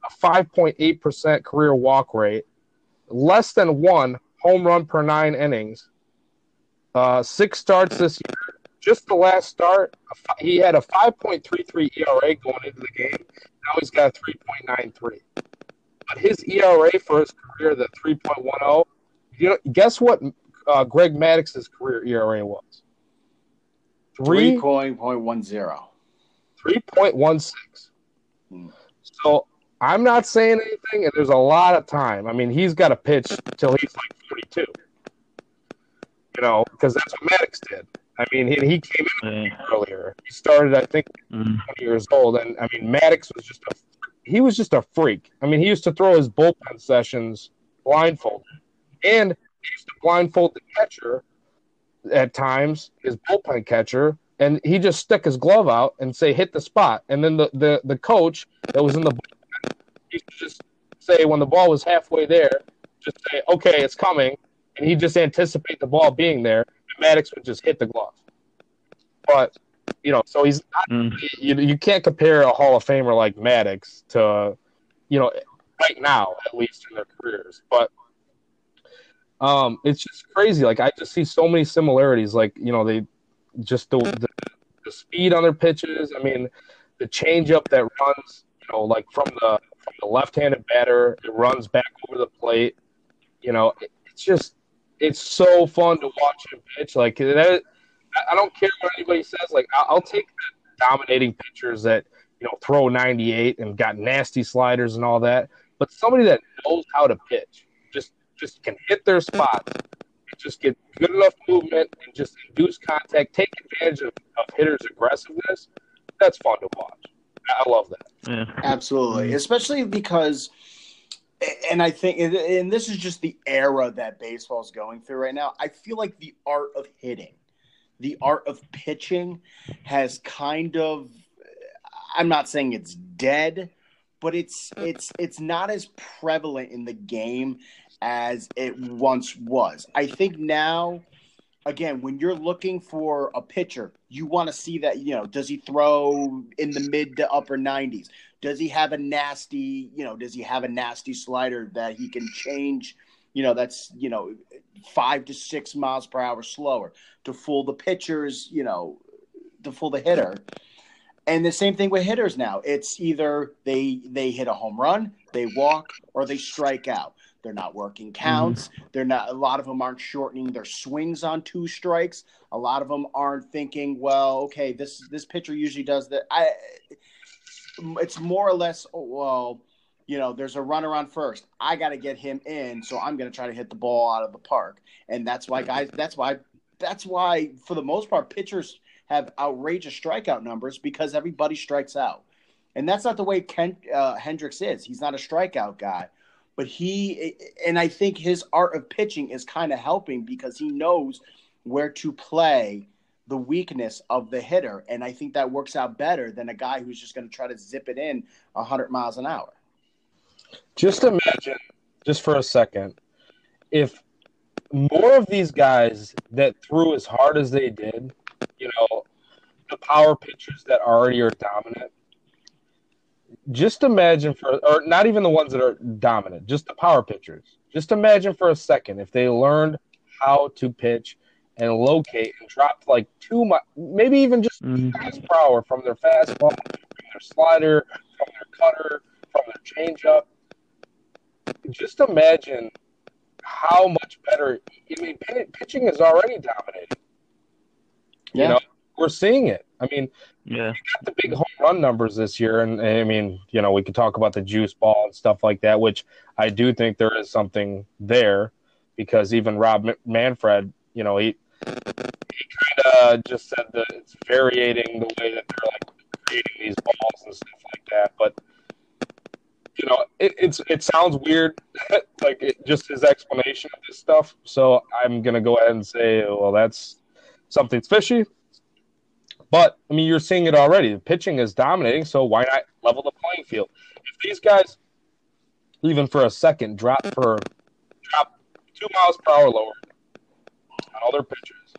a 5.8% career walk rate, less than one home run per nine innings. Uh, six starts this year. Just the last start, he had a 5.33 ERA going into the game. Now he's got a 3.93. But his ERA for his career, the 3.10, you know, guess what uh, Greg Maddux's career ERA was? 3.10. 3.16. Hmm. So I'm not saying anything, and there's a lot of time. I mean, he's got to pitch till he's like 42. You know, because that's what Maddux did. I mean, he, he came in earlier. He started, I think, mm. 20 years old, and I mean, Maddux was just a he was just a freak. I mean, he used to throw his bullpen sessions blindfolded, and he used to blindfold the catcher at times, his bullpen catcher, and he just stick his glove out and say hit the spot, and then the the, the coach that was in the to just say when the ball was halfway there, just say, okay, it's coming. And he'd just anticipate the ball being there. And Maddux would just hit the glove. But, you know, so he's not, mm. you, you can't compare a Hall of Famer like Maddux to, you know, right now, at least in their careers. But um, it's just crazy. Like, I just see so many similarities. Like, you know, they just the, the, the speed on their pitches. I mean, the changeup that runs, you know, like from the from the left-handed batter. It runs back over the plate. You know, it, it's just it's so fun to watch him pitch. Like that, I don't care what anybody says. Like I'll, take the dominating pitchers that you know throw 98 and got nasty sliders and all that. But somebody that knows how to pitch, just just can hit their spots, just get good enough movement and just induce contact, take advantage of, of hitters' aggressiveness. That's fun to watch. I love that. Yeah. Absolutely, especially because, and I think, and this is just the era that baseball is going through right now. I feel like the art of hitting, the art of pitching, has kind of. I'm not saying it's dead, but it's it's it's not as prevalent in the game as it once was. I think now again, when you're looking for a pitcher, you want to see that, you know, does he throw in the mid to upper 90s? Does he have a nasty, you know, does he have a nasty slider that he can change, you know, that's, you know, five to six miles per hour slower to fool the pitchers, you know, to fool the hitter. And the same thing with hitters now. It's either they they hit a home run, they walk, or they strike out. They're not working counts. Mm-hmm. They're not. A lot of them aren't shortening their swings on two strikes. A lot of them aren't thinking, well, okay, this this pitcher usually does that. I. It's more or less, oh, well, you know, there's a runner on first. I got to get him in, so I'm going to try to hit the ball out of the park. And that's why guys. That's why. That's why for the most part, pitchers have outrageous strikeout numbers because everybody strikes out. And that's not the way Ken uh, Hendricks is. He's not a strikeout guy, but he and I think his art of pitching is kind of helping because he knows where to play the weakness of the hitter, and I think that works out better than a guy who's just going to try to zip it in 100 miles an hour. Just imagine, just for a second, if more of these guys that threw as hard as they did, you know, the power pitchers that already are dominant, just imagine for, or not even the ones that are dominant, just the power pitchers. Just imagine for a second if they learned how to pitch and locate and drop like two, maybe even just mm-hmm. miles per hour from their fastball, from their slider, from their cutter, from their changeup. Just imagine how much better. I mean, pitching is already dominating. Yeah. You know, we're seeing it. I mean, yeah, the big home run numbers this year, and, and, I mean, you know, we could talk about the juice ball and stuff like that, which I do think there is something there because even Rob Manfred, you know, he he kind of just said that it's variating the way that they're like creating these balls and stuff like that, but you know, it, it's it sounds weird, like it, just his explanation of this stuff. So I'm gonna go ahead and say, well, that's something's fishy. But I mean, you're seeing it already. The pitching is dominating, so why not level the playing field? If these guys, even for a second, drop for drop two miles per hour lower on all their pitchers,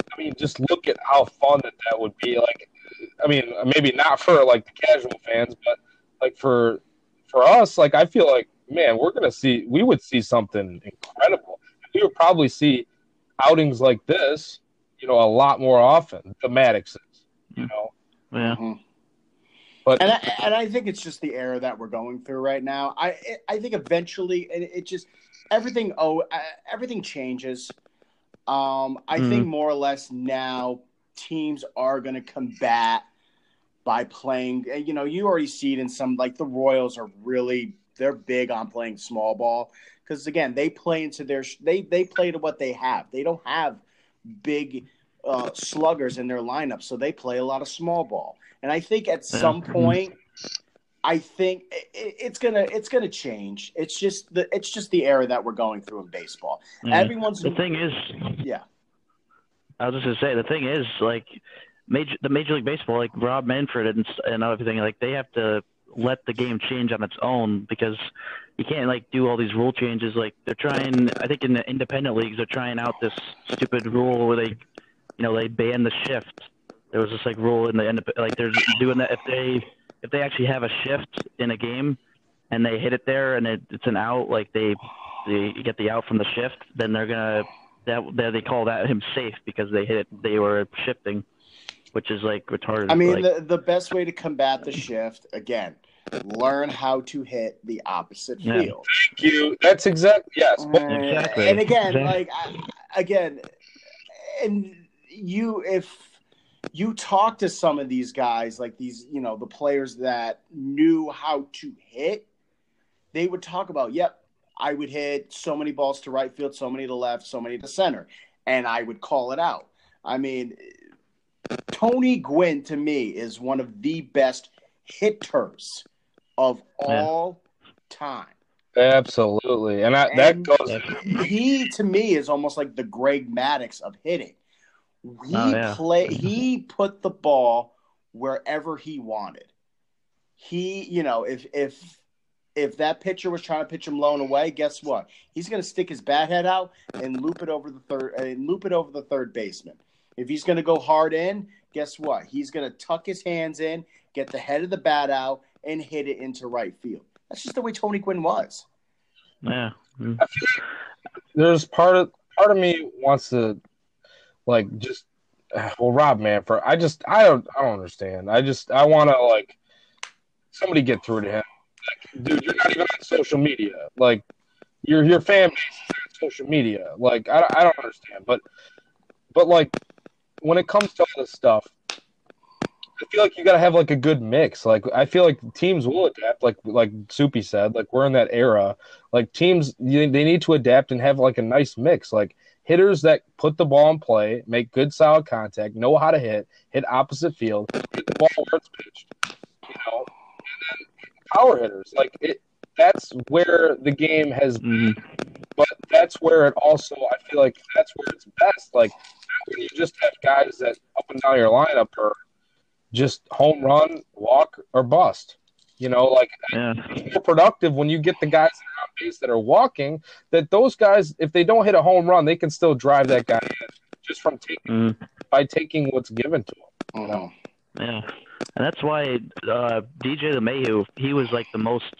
I mean, just look at how fun that that would be. Like, I mean, maybe not for like the casual fans, but like for for us, like I feel like, man, we're gonna see, we would see something incredible. We would probably see outings like this you know, a lot more often. Thematic sense, you know. Yeah. Mm-hmm. But and I, and I think it's just the era that we're going through right now. I I think eventually it, it just everything oh uh, everything changes. Um, I mm-hmm. think more or less now teams are going to combat by playing. Uh, you know, you already see it in some like the Royals are really they're big on playing small ball because again they play into their they they play to what they have. They don't have big uh, sluggers in their lineup, so they play a lot of small ball. And I think at some point, I think it, it's gonna it's gonna change. It's just the it's just the era that we're going through in baseball. Yeah. Everyone's the thing is, yeah. I was just gonna say the thing is like major the Major League Baseball, like Rob Manfred and and everything, like they have to let the game change on its own because you can't like do all these rule changes. Like they're trying, I think in the independent leagues, they're trying out this stupid rule where they, you know, they ban the shift. There was this like rule in the like they're doing that if they if they actually have a shift in a game and they hit it there and it, it's an out, like they they get the out from the shift, then they're gonna that they call that him safe because they hit it, they were shifting which is like retarded. I mean, like, the, the best way to combat the shift, again, learn how to hit the opposite yeah. field. Thank you. That's exactly yes. Mm. exactly. And again, exactly. like I, again, and you if you talk to some of these guys, like these, you know, the players that knew how to hit, they would talk about, yep, I would hit so many balls to right field, so many to left, so many to center, and I would call it out. I mean, Tony Gwynn to me is one of the best hitters of all yeah. time. Absolutely, and, I, and that goes. He to me is almost like the Greg Maddux of hitting. He oh, yeah. play. He put the ball wherever he wanted. He, you know, if if if that pitcher was trying to pitch him low and away, guess what? He's going to stick his bat head out and loop it over the third and loop it over the third baseman. If he's going to go hard in, guess what? He's going to tuck his hands in, get the head of the bat out, and hit it into right field. That's just the way Tony Gwynn was. Yeah. Mm-hmm. There's part of part of me wants to like just well Rob Manfred. I just I don't I don't understand. I just I want to like somebody get through to him. Like, dude, you're not even on social media. Like your your fan base is on social media. Like I I don't understand. But but like when it comes to all this stuff, I feel like you got to have like a good mix. Like I feel like teams will adapt. Like like Soupy said, like we're in that era. Like teams, they need to adapt and have like a nice mix. Like hitters that put the ball in play, make good solid contact, know how to hit, hit opposite field, hit the ball where it's pitched. You know, and then power hitters. Like it, that's where the game has. Mhm. But that's where it also. I feel like that's where it's best. Like when you just have guys that up and down your lineup are just home run, walk, or bust. You know, like Yeah. productive when you get the guys that are on base that are walking. That those guys, if they don't hit a home run, they can still drive that guy in just from taking Mhm. by taking what's given to them. Mhm. Yeah, and that's why uh, DJ LeMahieu he was like the most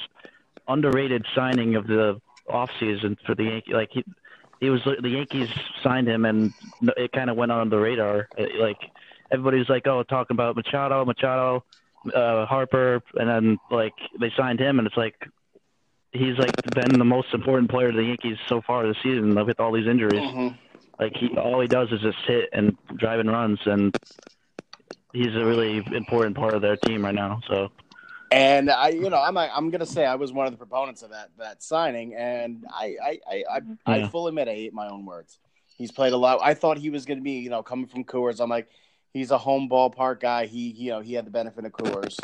underrated signing of the offseason for the Yankees. Like he, he was the Yankees signed him, and it kind of went on the radar. It- like everybody's like, oh, talking about Machado, Machado, uh, Harper, and then like they signed him, and it's like he's like been the most important player to the Yankees so far this season with all these injuries. Mhm. Like he, all he does is just hit and drive and runs, and he's a really important part of their team right now. So And I, you know, I'm I'm gonna say I was one of the proponents of that that signing, and I I I, I, I Yeah. full admit I ate my own words. He's played a lot. I thought he was gonna be, you know, coming from Coors. I'm like, he's a home ballpark guy. He, you know, he had the benefit of Coors,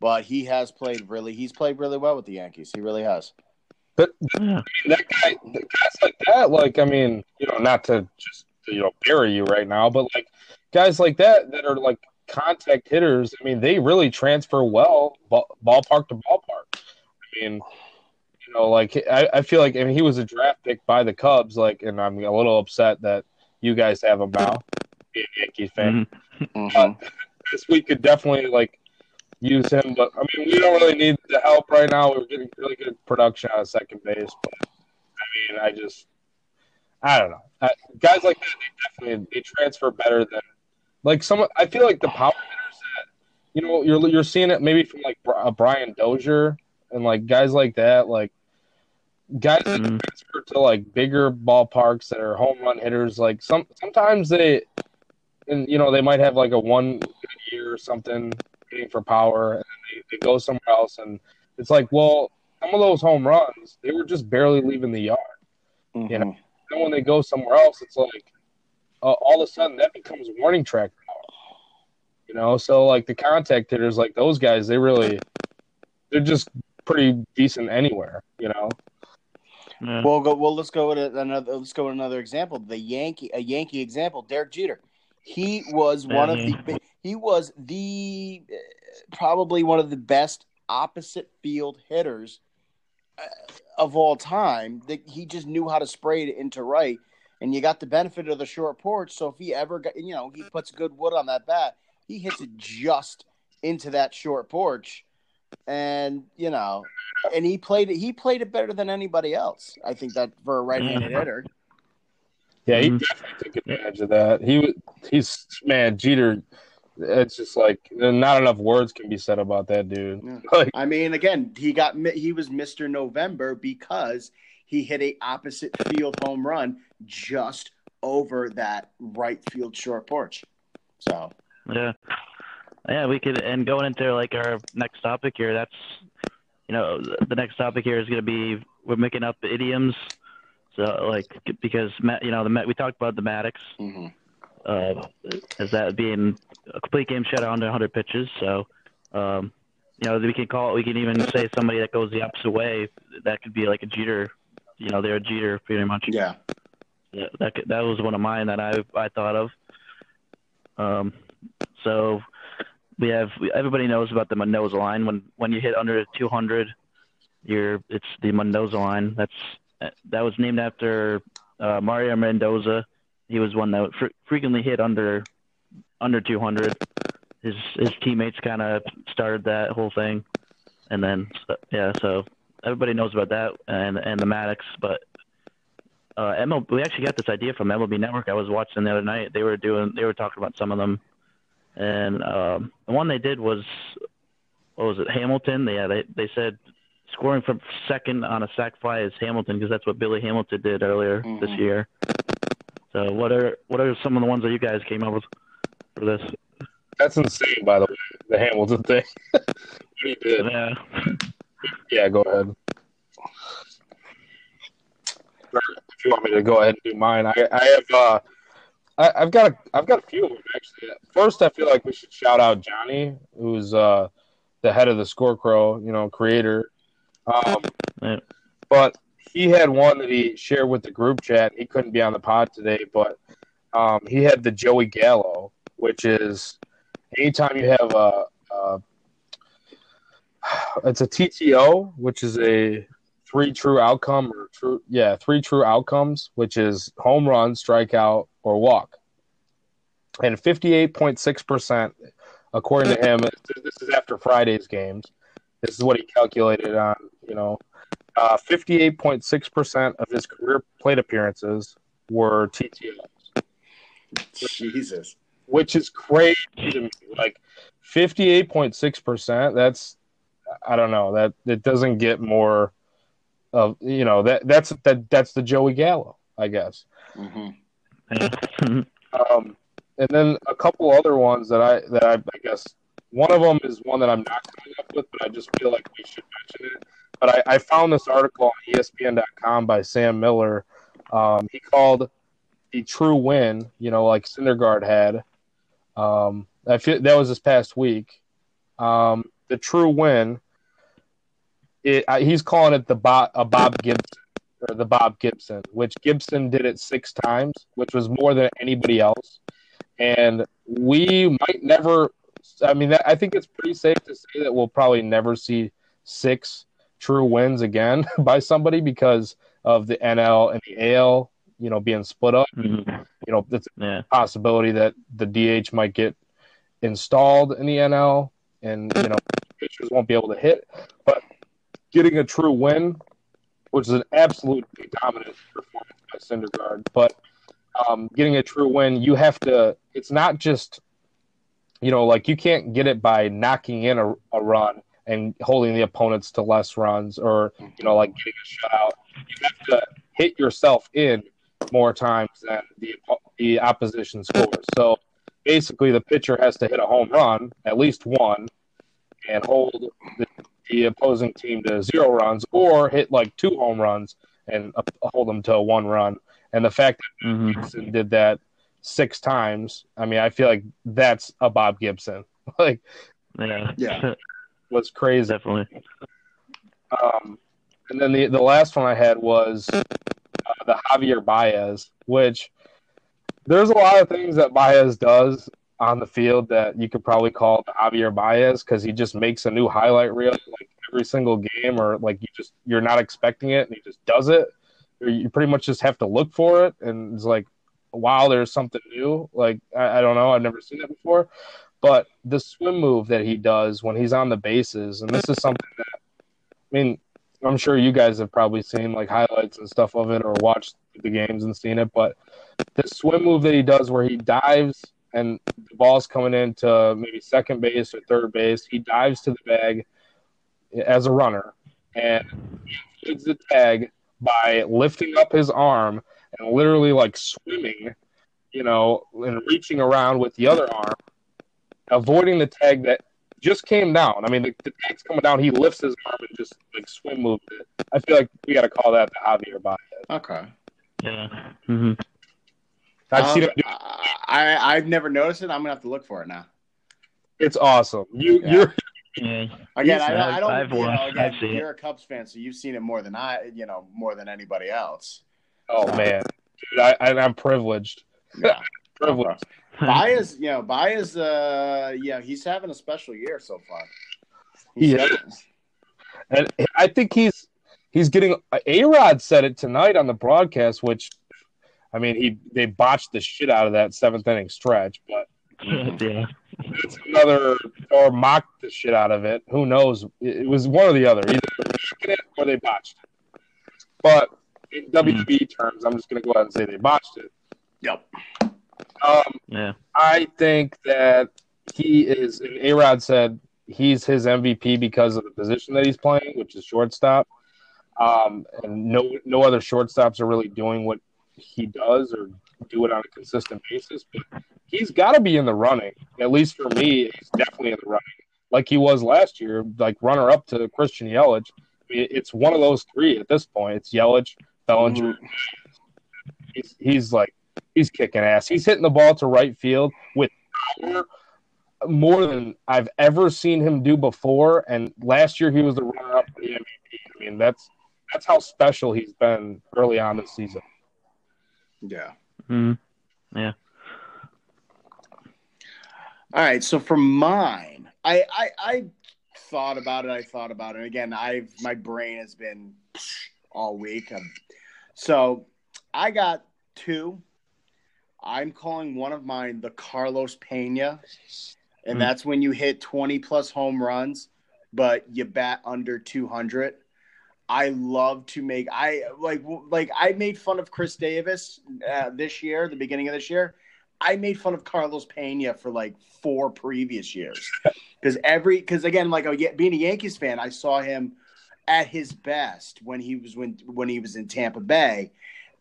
but he has played really. He's played really well with the Yankees. He really has. But yeah, that guy, guys like that, like I mean, you know, not to just you know bury you right now, but like guys like that that are like contact hitters. I mean, they really transfer well ball, ballpark to ballpark. I mean, you know, like I, I feel like I mean he was a draft pick by the Cubs, like, and I'm a little upset that you guys have him now, being a Yankee fan. Mhm. Mhm. This week could definitely like use him, but I mean, we don't really need the help right now. We're getting really good production on second base, but I mean, I just, I don't know. I, guys like that, they definitely they transfer better than like some. I feel like the power hitters that you know you're you're seeing it maybe from like Bri- uh, Brian Dozier and like guys like that, like guys that Mhm. transfer to like bigger ballparks that are home run hitters. Like some sometimes they, and you know they might have like a one good year or something hitting for power, and then they, they go somewhere else, and it's like, well, some of those home runs they were just barely leaving the yard. Mhm. You know, then when they go somewhere else, it's like uh, all of a sudden that becomes warning track power. You know, so like the contact hitters, like those guys, they really, they're just pretty decent anywhere. You know, yeah. Well, go. Well, let's go with another. Let's go with another example. The Yankee, a Yankee example. Derek Jeter. He was one of the. He was the uh, probably one of the best opposite field hitters uh, of all time. That he just knew how to spray it into right, and you got the benefit of the short porch. So if he ever got, you know, he puts good wood on that bat, he hits it just into that short porch, and you know, and he played it. He played it better than anybody else. I think that for a right-handed hitter. Yeah, he Mhm. definitely took advantage of that. He was, he's man, Jeter. It's just like not enough words can be said about that dude. Yeah. Like, I mean, again, he got he was Mister November because he hit a opposite field home run just over that right field short porch. So Yeah. Yeah, we could, and going into like our next topic here, that's, you know, the next topic here is going to be we're making up idioms. So, like, because, you know, the we talked about the Maddux, mhm. uh, as that being a complete game shutout under 100 pitches. So, um, you know, we can call it, we can even say somebody that goes the opposite way. That could be like a Jeter, you know, they're a Jeter pretty much. yeah, Yeah, that could- that was one of mine that I I thought of. Um, so we have everybody knows about the Mendoza line. When when you hit under 200, you're it's the Mendoza line. That's that was named after uh, Mario Mendoza. He was one that fre- frequently hit under under 200. His his teammates kind of started that whole thing, and then so- yeah, so everybody knows about that and and the Maddux, but uh, MLB, we actually got this idea from MLB Network. I was watching the other night. They were doing, they were talking about some of them, and um, the one they did was, what was it, Hamilton? Yeah, they they said scoring from second on a sac fly is Hamilton because that's what Billy Hamilton did earlier this Mhm. year. So what are what are some of the ones that you guys came up with for this? That's insane, by the way. The Hamilton thing. what he did. Yeah. Yeah, go ahead. If you want me to go ahead and do mine, I, I have. Uh, I, I've got a. I've got a few of them actually. First, I feel like we should shout out Johnny, who's uh, the head of the Scorecrow, you know, creator. Um, Yeah. but he had one that he shared with the group chat. He couldn't be on the pod today, but um, he had the Joey Gallo, which is anytime you have a, a it's a TTO, which is a three true outcome or true yeah three true outcomes, which is home run, strikeout, or walk. And fifty eight point six percent, according to him, this is after Friday's games. This is what he calculated on you know uh, 58.6% of his career plate appearances were TTOs, Jesus. which is crazy to me. Like 58.6%, that's, I don't know, that it doesn't get more of, you know, that that's, that that's the Joey Gallo, I guess. hmm Um, and then a couple other ones that I, that I, I guess one of them is one that I'm not coming up with, but I just feel like we should mention it. But I, I found this article on ESPN.com by Sam Miller. Um, he called the true win, you know, like Syndergaard had. Um, I feel that was this past week. Um, the true win. It, I, he's calling it the Bob, a Bob Gibson or the Bob Gibson, which Gibson did it six times, which was more than anybody else. And we might never. I mean, I think it's pretty safe to say that we'll probably never see six true wins again by somebody because of the NL and the AL, you know, being split up. Mhm. You know, it's Yeah. a possibility that the DH might get installed in the NL, and you know, pitchers won't be able to hit. But getting a true win, which is an absolute dominant performance by Syndergaard, but um, getting a true win, you have to. It's not just, you know, like you can't get it by knocking in a, a run and holding the opponents to less runs, or you know, like getting a shutout. You have to hit yourself in more times than the the opposition scores. So basically, the pitcher has to hit a home run, at least one, and hold the, the opposing team to zero runs, or hit like two home runs and uh, hold them to one run. And the fact that Mhm. Did that six times, I mean, I feel like that's a Bob Gibson. like, Yeah. Yeah. was crazy. Definitely. Um, and then the the last one I had was uh, the Javier Baez, which there's a lot of things that Baez does on the field that you could probably call the Javier Baez because he just makes a new highlight reel like every single game, or like you just you're not expecting it and he just does it. You pretty much just have to look for it, and it's like, wow, there's something new. Like I, I don't know, I've never seen that before. But the swim move that he does when he's on the bases, and this is something that I mean, I'm sure you guys have probably seen like highlights and stuff of it or watched the games and seen it, but the swim move that he does where he dives and the ball's coming into maybe second base or third base, he dives to the bag as a runner and he the tag by lifting up his arm and literally like swimming, you know, and reaching around with the other arm, avoiding the tag that just came down. I mean, the, the tag's coming down. He lifts his arm and just like swim moved it. I feel like we got to call that the Javier Baez. Okay. Yeah. hmm I've Um, seen him do I, I've never noticed it. I'm gonna have to look for it now. It's awesome. You Yeah. you're Yeah. Again, I, I've- don't- I don't. I've you know, again, I've seen you're a Cubs fan, so you've seen it more than I. You know, more than anybody else. Oh man, dude, I, I I'm privileged. Yeah. Privileged. Baez, you know, Baez, uh, yeah, he's having a special year so far. He He's- And I think he's he's getting A Rod said it tonight on the broadcast, which I mean he they botched the shit out of that seventh inning stretch, but yeah. it's another or mocked the shit out of it. Who knows? It it was one or the other. Either they or they botched it. But in WB terms, I'm just gonna go ahead and say they botched it. Yep. Um, Yeah. I think that he is, and A Rod said he's his MVP because of the position that he's playing, which is shortstop. Um, and no, no other shortstops are really doing what he does or do it on a consistent basis, but he's got to be in the running. At least for me, he's definitely in the running, like he was last year, like runner up to Christian Yelich. I mean, it's one of those three at this point. It's Yelich, Bellinger. He's he's like he's kicking ass. He's hitting the ball to right field with more than I've ever seen him do before. And last year he was the runner up for the MVP. I mean, that's that's how special he's been early on this season. Yeah. Mhm. Yeah. All right. So for mine, I, I I thought about it. I thought about it. Again, I've my brain has been all week. Um, so I got two. I'm calling one of mine the Carlos Pena, and Hmm. that's when you hit 20 plus home runs, but you bat under 200. I love to make I like like I made fun of Chris Davis uh, this year, the beginning of this year. I made fun of Carlos Pena for like four previous years because every because again like a, being a Yankees fan, I saw him at his best when he was when when he was in Tampa Bay,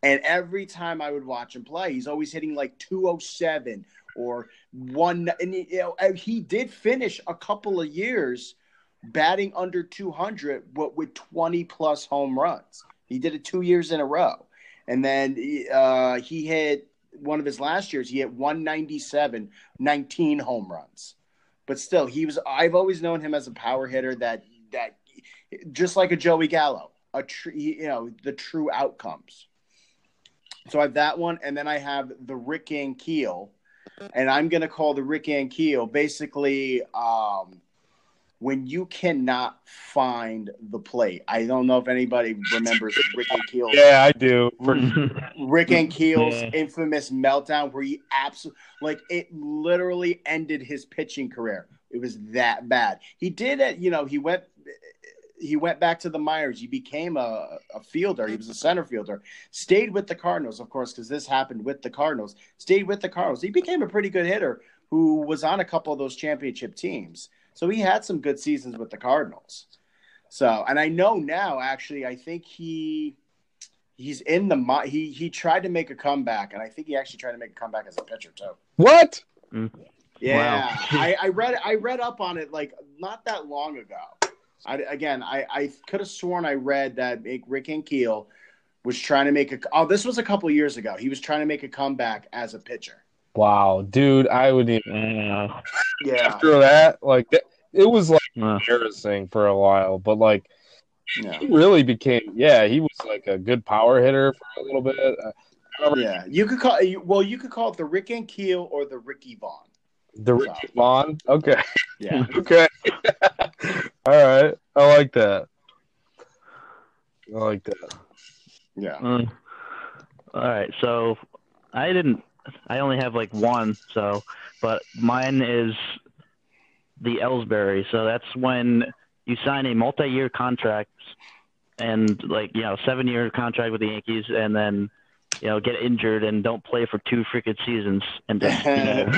and every time I would watch him play, he's always hitting like two oh seven or one. And you know he did finish a couple of years batting under 200, but with 20 plus home runs. He did it two years in a row. And then uh, he hit one of his last years, he hit 197, 19 home runs. But still, he was, I've always known him as a power hitter that, that just like a Joey Gallo, a tr- you know, the true outcomes. So I have that one. And then I have the Rick Ankiel. And I'm going to call the Rick Ankiel basically, um, when you cannot find the plate. I don't know if anybody remembers Rick Ankiel's Yeah, I do. Rick Ankiel's Yeah. infamous meltdown where he absolutely like it literally ended his pitching career. It was that bad. He did it, you know, he went he went back to the Myers. He became a, a fielder. He was a center fielder. Stayed with the Cardinals, of course, because this happened with the Cardinals. Stayed with the Cardinals. He became a pretty good hitter who was on a couple of those championship teams. So he had some good seasons with the Cardinals. So, and I know now, actually, I think he he's in the mi- he he tried to make a comeback, and I think he actually tried to make a comeback as a pitcher too. what? Mm. Yeah, I, I read I read up on it like not that long ago. I, again, I, I could have sworn I read that Rick Ankiel was trying to make a. Oh, this was a couple years ago. He was trying to make a comeback as a pitcher. Wow, dude, I would even Yeah. Yeah, after that, like it was like embarrassing for a while, but like yeah, he really became yeah, he was like a good power hitter for a little bit. Uh, yeah. You could call well. You could call it the Rick and Ankiel or the Ricky Vaughn. The Ricky Vaughn. Okay. Yeah, Okay. All right. I like that. I like that. yeah. uh, all right. So I didn't. I only have like one. So, but mine is the Ellsbury. So that's when you sign a multi-year contract and like you know seven-year contract with the Yankees, and then you know get injured and don't play for two freaking seasons, and just you know,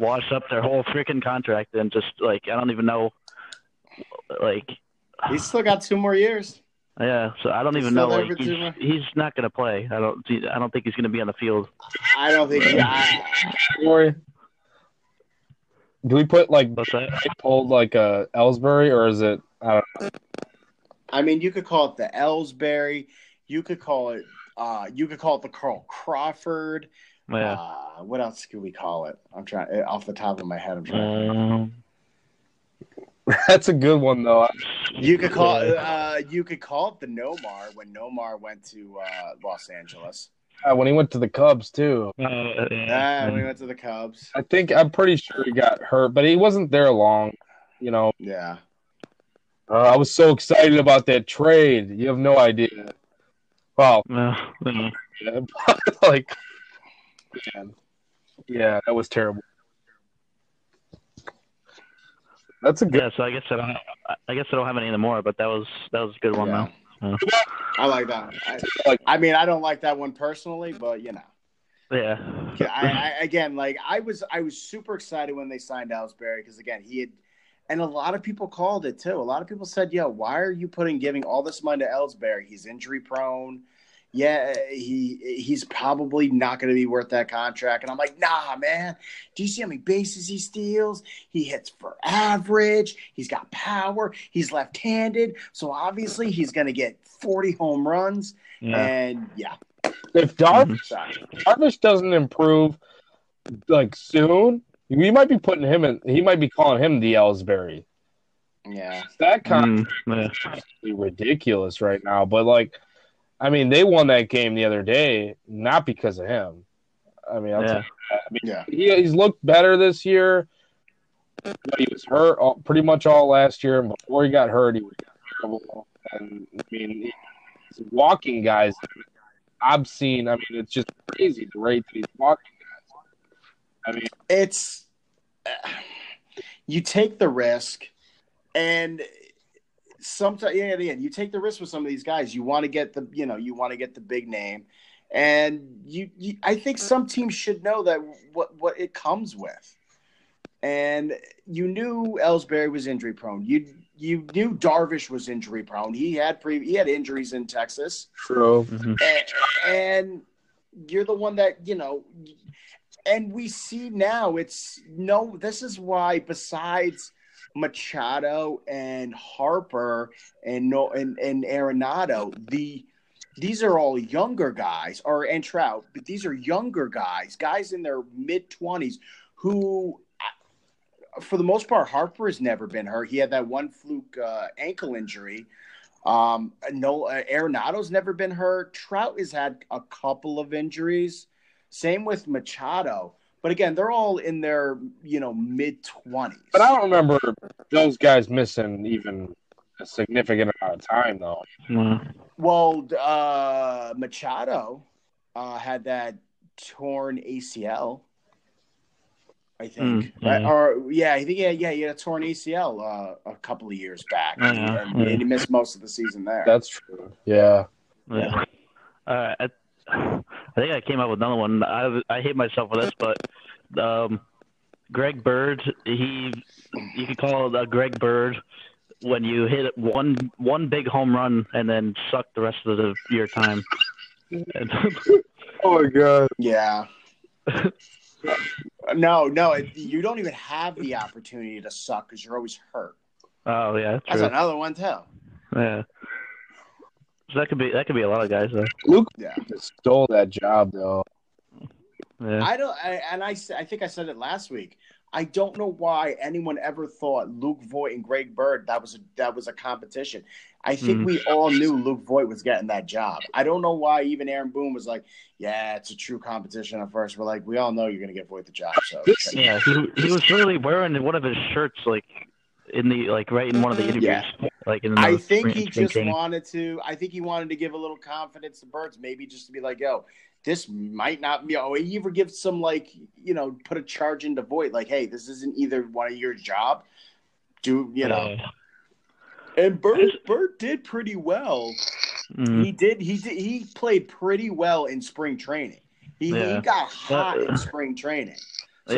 wash up their whole freaking contract and just like I don't even know, like He's still got two more years. yeah. So I don't He's even know like for more- he's, he's not gonna play. I don't I don't think he's gonna be on the field. I don't think. I, Corey, do we put like What's that? pulled like a Ellsbury or is it? I don't know. I mean, you could call it the Ellsbury. You could call it. Uh, you could call it the Carl Crawford. Yeah. Uh, what else could we call it? I'm trying eh, off the top of my head. I'm trying. Um, That's a good one though. you could call it. Uh, you could call it the Nomar when Nomar went to uh, Los Angeles. Uh, when he went to the Cubs too. uh, Ah, yeah. when he went to the Cubs. I think I'm pretty sure he got hurt, but he wasn't there long. You know, Yeah. uh, I was so excited about that trade. You have no idea. Well, Uh, uh, yeah, like, man, yeah, that was terrible. That's a good. yeah. So I guess I don't. I guess I don't have any anymore. But that was that was a good one Yeah. though. I like that. I, Like- I mean, I don't like that one personally, but you know. Yeah. I, I, again, like I was, I was super excited when they signed Ellsbury because again, he had, and a lot of people called it too. A lot of people said, "Yeah, why are you putting giving all this money to Ellsbury? He's injury prone. yeah, he he's probably not going to be worth that contract. And I'm like, nah, man. Do you see how many bases he steals? He hits for average. He's got power. He's left-handed, so obviously he's going to get 40 home runs. Yeah. And yeah, If Darvish, mm-hmm. Darvish doesn't improve like soon, we might be putting him in. He might be calling him the Ellsbury. yeah, That kind Mm, yeah. of ridiculous right now. But like, I mean, they won that game the other day not because of him. I mean, I'll tell Yeah. you that. I mean, yeah. he, he's looked better this year. But he was hurt all, pretty much all last year, and before he got hurt, he was terrible. And I mean, he's walking guys obscene. I mean, it's just crazy the rate that he's walking guys. I mean, it's uh, you take the risk and sometimes yeah, yeah you take the risk with some of these guys. You want to get the you know you want to get the big name. And you, you i think some teams should know that what what it comes with. And you knew Ellsbury was injury prone. You you knew Darvish was injury prone. He had pre he had injuries in Texas. True. Mhm. and, and you're the one that you know and we see now it's no this is why besides machado and harper and no and, and arenado the these are all younger guys or and trout but these are younger guys guys in their mid 20s who for the most part harper has never been hurt he had that one fluke uh, ankle injury um, no, uh, Arenado's never been hurt. Trout has had a couple of injuries. Same with Machado. But again, they're all in their you know mid twenties. But I don't remember those guys missing even a significant amount of time, though. Yeah. Well, uh, Machado uh, had that torn ACL. I think, Mm, right? yeah. or yeah, I think yeah, yeah, he had a torn ACL uh, a couple of years back, Yeah, and, yeah. and he missed most of the season there. That's true. Yeah. Yeah. Uh, I, I think I came up with another one. I I hate myself for this, but um, Greg Bird, he you could call it a Greg Bird when you hit one one big home run and then suck the rest of the your time. Oh my god. Yeah. no, no, it, you don't even have the opportunity to suck because you're always hurt. oh yeah, That's true. another one too. Yeah. So that could be that could be a lot of guys though. Luke Yeah, stole that job though. Yeah. I don't, I, and I, s- I think I said it last week. I don't know why anyone ever thought Luke Voit and Greg Bird that was a, that was a competition. I think Mhm. we all knew Luke Voit was getting that job. I don't know why even Aaron Boone was like, "Yeah, it's a true competition." At first, we're like, we all know you're going to get Voit the job. So Yeah, he he was literally wearing one of his shirts like in the like right in one of the interviews. Yeah. Like in the I think spring- he spring just training. wanted to. I think he wanted to give a little confidence to Birds, maybe just to be like, "Yo, this might not be." Oh, he even give some like, you know, put a charge into Voit, like, "Hey, this isn't either one of your job." Do you know? Yeah. And Bird, Bird did pretty well. Mhm. He did. He did. He played pretty well in spring training. He, he got hot Uh, in spring training. So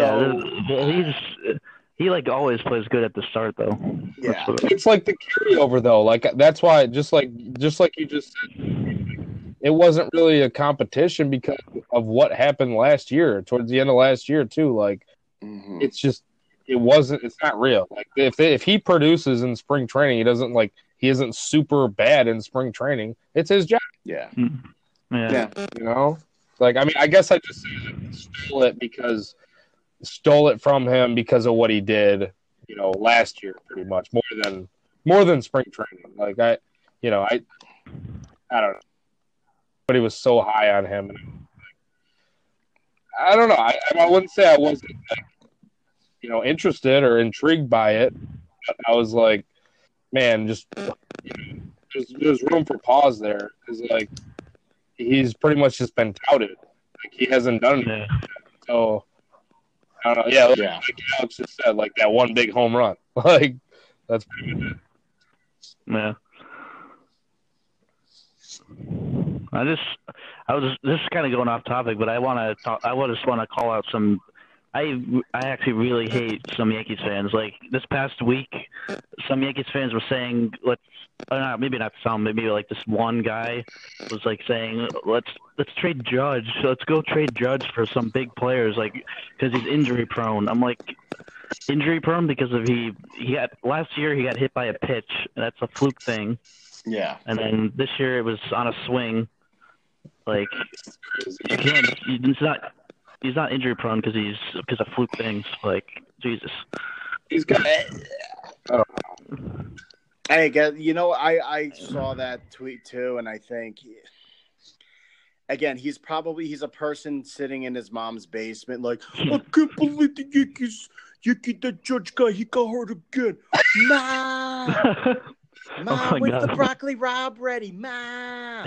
yeah, he's he like always plays good at the start though. Yeah. That's It's like the carryover though. Like that's why just like just like you just said, it wasn't really a competition because of what happened last year, towards the end of last year too. Like mhm. it's just it wasn't it's not real. Like if if he produces in spring training, he doesn't like he isn't super bad in spring training. It's his job, yeah, yeah. yeah. you know? Like I mean, I guess I just stole it because stole it from him because of what he did, you know, last year pretty much more than more than spring training. Like I, you know, I I don't know. But he was so high on him. I don't know. I, I wouldn't say I wasn't, like, you know, interested or intrigued by it. But I was like, man, just you know, there's, there's room for pause there because like he's pretty much just been touted. Like he hasn't done it. So I. Yeah, like, Yeah. like Alex just said, like that one big home run. Like that's pretty much it. Yeah. I just, I was this is kind of going off topic, but I want to talk. I would just want to call out some I I actually really hate some Yankees fans. Like this past week, some Yankees fans were saying, "Let's." Not- maybe not some. Maybe like this one guy was like saying, "Let's let's trade Judge. Let's go trade Judge for some big players, like because he's injury prone." I'm like, injury prone because of he he got last year he got hit by a pitch. That's a fluke thing, Yeah. and then this year it was on a swing. Like you can't. He's not. He's not injury prone because he's because of fluke things. Like Jesus. He's got eh, oh. Hey, guys, you know, I I saw that tweet too, and I think again, he's probably he's a person sitting in his mom's basement, like I can't believe the Yankees, Yankee, that judge guy, he got hurt again. Ma, Oh ma, Oh my where's the broccoli Rob ready? Ma.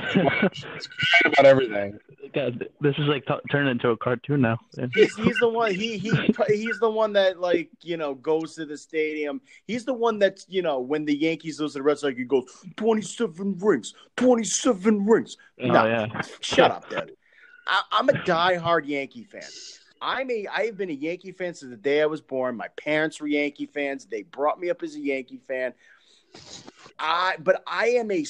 about everything. God, this is like t- turning into a cartoon now. He's, he's the one he he he's the one that like you know goes to the stadium. He's the one that's you know when the Yankees lose to the Red Sox, he goes twenty seven rings, twenty seven rings. Oh No, yeah. shut up, dude. I, I'm a diehard Yankee fan. I'm a I have been a Yankee fan since the day I was born. My parents were Yankee fans. They brought me up as a Yankee fan. I but I am a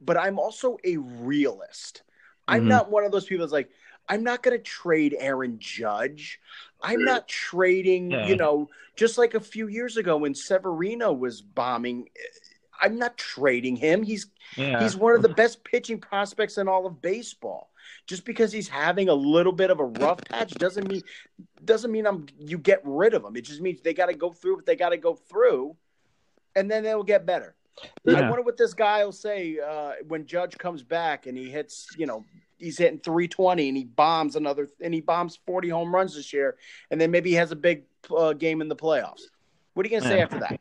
but I'm also a realist. I'm Mhm. not one of those people that's like I'm not going to trade Aaron Judge. I'm not trading, Yeah. you know, just like a few years ago when Severino was bombing. I'm not trading him. He's Yeah. He's one of the best pitching prospects in all of baseball. Just because he's having a little bit of a rough patch doesn't mean doesn't mean I'm you get rid of him. It just means they got to go through what they got to go through, and then they'll get better. I wonder what this guy will say uh, when Judge comes back and he hits. You know, he's hitting 320 and he bombs another and he bombs 40 home runs this year, and then maybe he has a big uh, game in the playoffs. What are you gonna say Yeah. after that?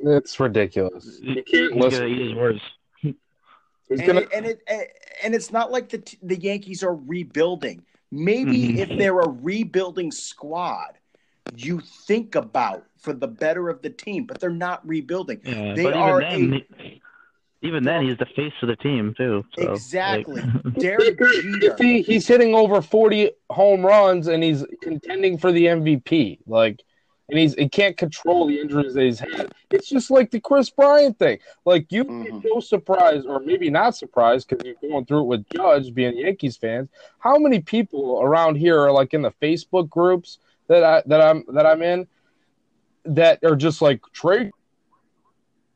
It's ridiculous. You He's can't gonna listen. eat his words. He's and gonna. it, and it and it's not like the the Yankees are rebuilding. Maybe Mhm. if they're a rebuilding squad, you think about for the better of the team, but they're not rebuilding. Yeah. They but are even then, he- even then, he's the face of the team too. So, like- Exactly. Derek Jeter. If he, he's hitting over 40 home runs and he's contending for the MVP, like, and he's he can't control the injuries that he's had. It's just like the Kris Bryant thing. Like, you'd be Mhm. so surprised, or maybe not surprised, because you're going through it with Judge being Yankees fans. How many people around here are like in the Facebook groups that I that I'm that I'm in that are just like trade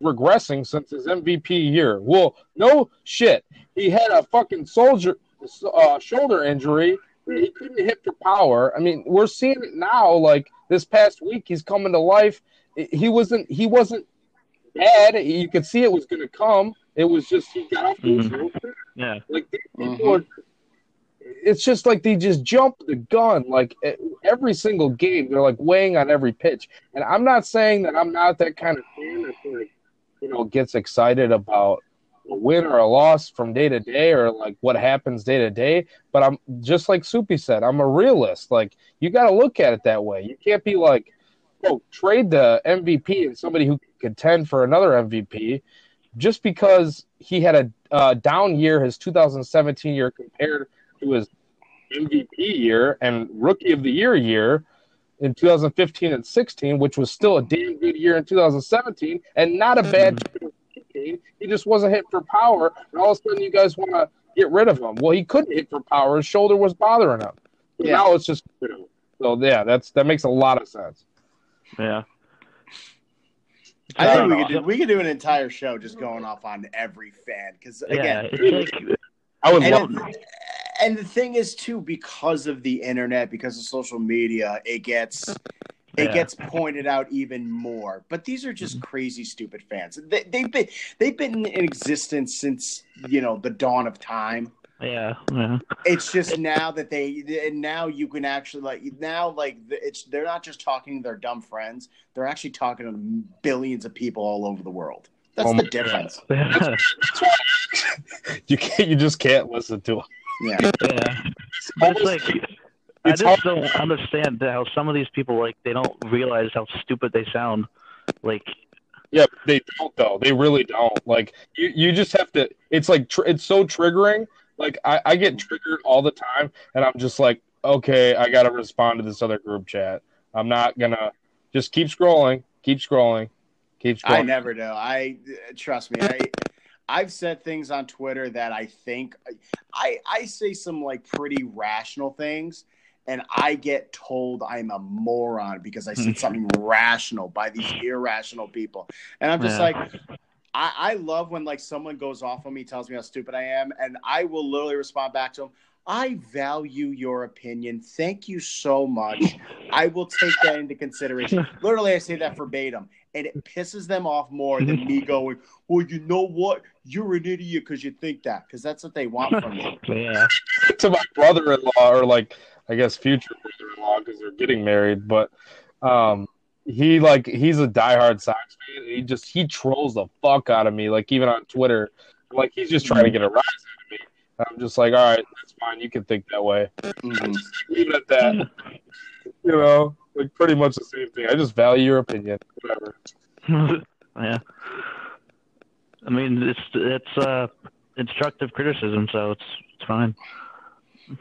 regressing since his MVP year. Well, no shit. He had a fucking soldier uh, shoulder injury. He couldn't hit for power. I mean, we're seeing it now. Like this past week, he's coming to life. He wasn't. He wasn't bad. You could see it was going to come. It was just he got off to a Mhm. yeah. Like these people Mhm. are, it's just like they just jump the gun. Like every single game, they're like weighing on every pitch. And I'm not saying that I'm not that kind of fan that like, you know, gets excited about a win or a loss from day to day or like what happens day to day. But I'm just like Soupy said, I'm a realist. Like you got to look at it that way. You can't be like, oh, trade the MVP and somebody who can contend for another MVP just because he had a uh, down year, his 2017 year compared to his MVP year and Rookie of the Year year in 2015 and 16, which was still a damn good year in 2017 and not a mm-hmm. bad 2015. He just wasn't hit for power, and all of a sudden you guys want to get rid of him. Well, he couldn't hit for power; his shoulder was bothering him. Yeah. Now it's just you know, so yeah, that's that makes a lot of sense. Yeah. I think we could do we could do an entire show just going off on every fan because again, It's like I would and, love. it- and the thing is too because of the internet, because of social media, it gets it Yeah. Mm-hmm. gets pointed out even more. But these are just crazy, stupid fans. They, they've been they've been in existence since you know the dawn of time. yeah. Yeah. It's just now that they and now you can actually like now like it's they're not just talking to their dumb friends. They're actually talking to billions of people all over the world. That's Oh the difference. You can't. You just can't listen to him. Yeah. yeah. But it's like I just hard- don't understand how some of these people like they don't realize how stupid they sound. Like Yeah, they don't though. They really don't. Like you, you just have to. It's like tr- it's so triggering. Like I, I get triggered all the time, and I'm just like, okay, I got to respond to this other group chat. I'm not gonna just keep scrolling, keep scrolling, keep scrolling. I never do. I trust me. I I've said things on Twitter that I think I I say some like pretty rational things, and I get told I'm a moron because I said something rational by these irrational people, and I'm just Yeah. like. I, I love when like someone goes off on me, tells me how stupid I am, and I will literally respond back to them. I value your opinion. Thank you so much. I will take that into consideration. Literally, I say that verbatim, and it pisses them off more than me going, "Well, you know what? You're an idiot because you think that." Because that's what they want from me. Yeah. to my brother-in-law or like I guess future brother-in-law because they're getting married, but um he like he's a diehard Sox fan. He just he trolls the fuck out of me, like even on Twitter. Like he's just trying to get a rise out of me. I'm just like, all right, that's fine. You can think that way. Mhm. Leave it at that. you know, like pretty much the same thing. I just value your opinion. Whatever. yeah. I mean, it's it's uh instructive criticism, so it's it's fine.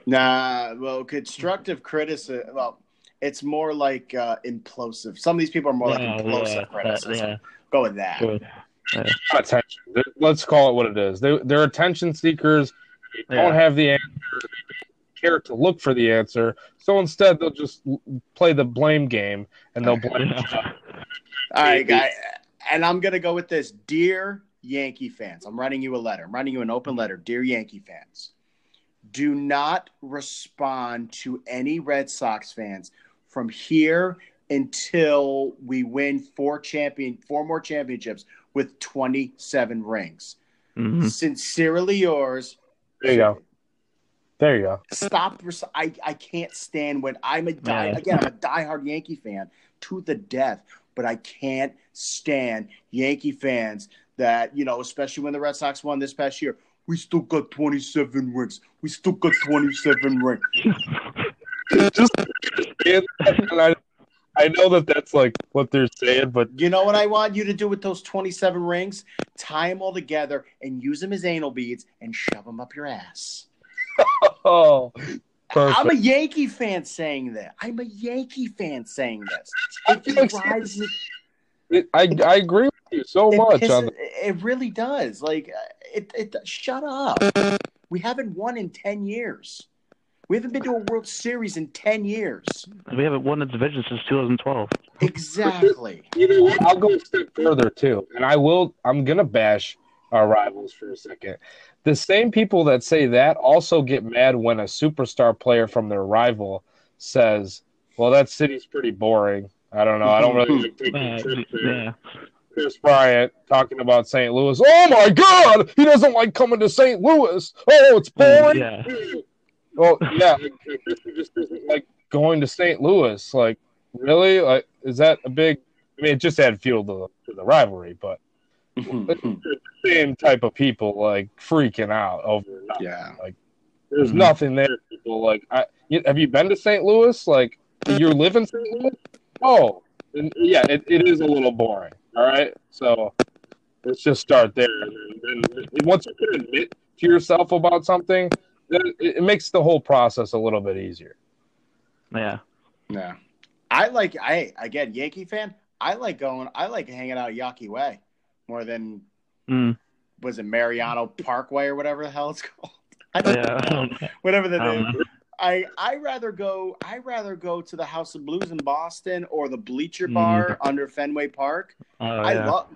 Nah, well, constructive criticism. Well, it's more like uh, implosive. Some of these people are more yeah, like implosive yeah, that- criticism. yeah. Go with that. Good. Attention. Let's call it what it is. They they're attention seekers. They don't Yeah. have the answer. They don't care to look for the answer. So instead, they'll just play the blame game and they'll blame. All right, guy. And I'm gonna go with this, dear Yankee fans. I'm writing you a letter. I'm writing you an open letter, dear Yankee fans. Do not respond to any Red Sox fans from here until we win four champion, four more championships with 27 rings. Mhm. Sincerely yours. There you go. There you go. Stop. I, I can't stand when I'm a die, Yeah. again. I'm a diehard Yankee fan to the death, but I can't stand Yankee fans that you know, especially when the Red Sox won this past year. We still got 27 rings. We still got 27 rings. Just and I, know that that's like what they're saying, but You know what I want you to do with those 27 rings? Tie them all together and use them as anal beads and shove them up your ass. oh, I'm a. Yankee fan saying that. I'm a Yankee fan saying this. I It drives me I I agree with you so it, much pisses- the, it really does. Like uh, it, it. Shut up. We haven't won in ten years. We haven't been to a World Series in ten years. We haven't won the division since 2012. Exactly. You know what? I'll go a step further too, and I will. I'm gonna bash our rivals for a second. The same people that say that also get mad when a superstar player from their rival says, "Well, that city's pretty boring." I don't know. I don't really like taking Uh, trips there. yeah. Kris Bryant talking about St. Louis. Oh my God, he doesn't like coming to St. Louis. Oh, it's boring. Yeah. Well, yeah, like, he just doesn't like going to St. Louis. Like, really? Like, is that a big? I mean, it just add fuel to the, to the rivalry, but the same type of people like freaking out over. yeah. Like there's Mhm. nothing there. People like, I, have you been to St. Louis? Like, you live in St. Louis? Oh, and yeah, it, it is a little boring. All right, so let's just start there. And then, then once you can admit to yourself about something, it, it makes the whole process a little bit easier. Yeah. Yeah. I like. I again, Yankee fan. I like going. I like hanging out Yawkey Way more than Mm. was it Mariano Parkway or whatever the hell it's called. I don't Yeah. I don't know. Whatever the I don't name. I I rather go I rather go to the House of Blues in Boston or the Bleacher Mhm. Bar under Fenway Park. Oh, I yeah. love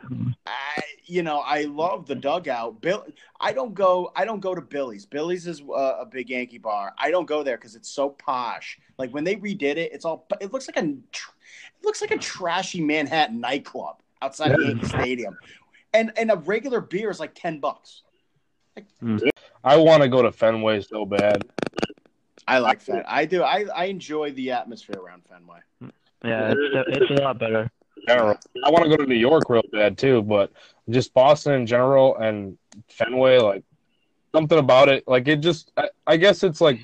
I you know I love the dugout. Bill I don't go I don't go to Billy's. Billy's is uh, a big Yankee bar. I don't go there because it's so posh. Like when they redid it, it's all it looks like a it looks like a trashy Manhattan nightclub outside of Yankee Stadium, and and a regular beer is like ten bucks. I want to go to Fenway so bad. I like that. I do. I I enjoy the atmosphere around Fenway. Yeah, it's, it's a lot better. general. I want to go to New York real bad too, but just Boston in general and Fenway, like something about it, like it just. I, I guess it's like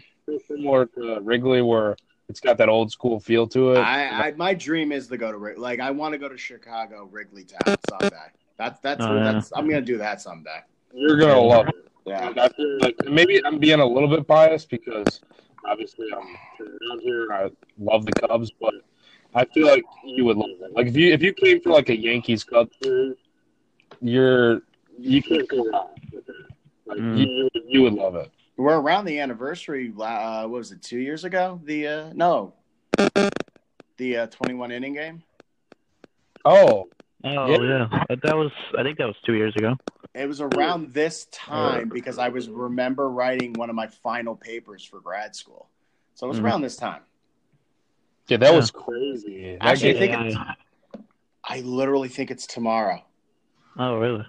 similar to Wrigley, where it's got that old school feel to it. I, I my dream is to go to Wrig- like I want to go to Chicago Wrigley Town someday. That's that's Oh, yeah. that's I'm gonna do that someday. You're gonna love it. Yeah. Like maybe I'm being a little bit biased because obviously I'm around here. I love the Cubs, but I feel like you would love it. Like if you if you came for like a Yankees Cubs series, you're you can't go wrong with it. Like Mm. you, you would love it. We're around the anniversary. Uh, what was it? Two years ago? The uh, no, the uh, twenty-one inning game. Oh, Oh Yeah. yeah, that was I think that was two years ago. It was around this time because I was remember writing one of my final papers for grad school. So it was Mhm. around this time. yeah, that Yeah. was crazy. That Actually, I think it's, I literally think it's tomorrow. Oh really?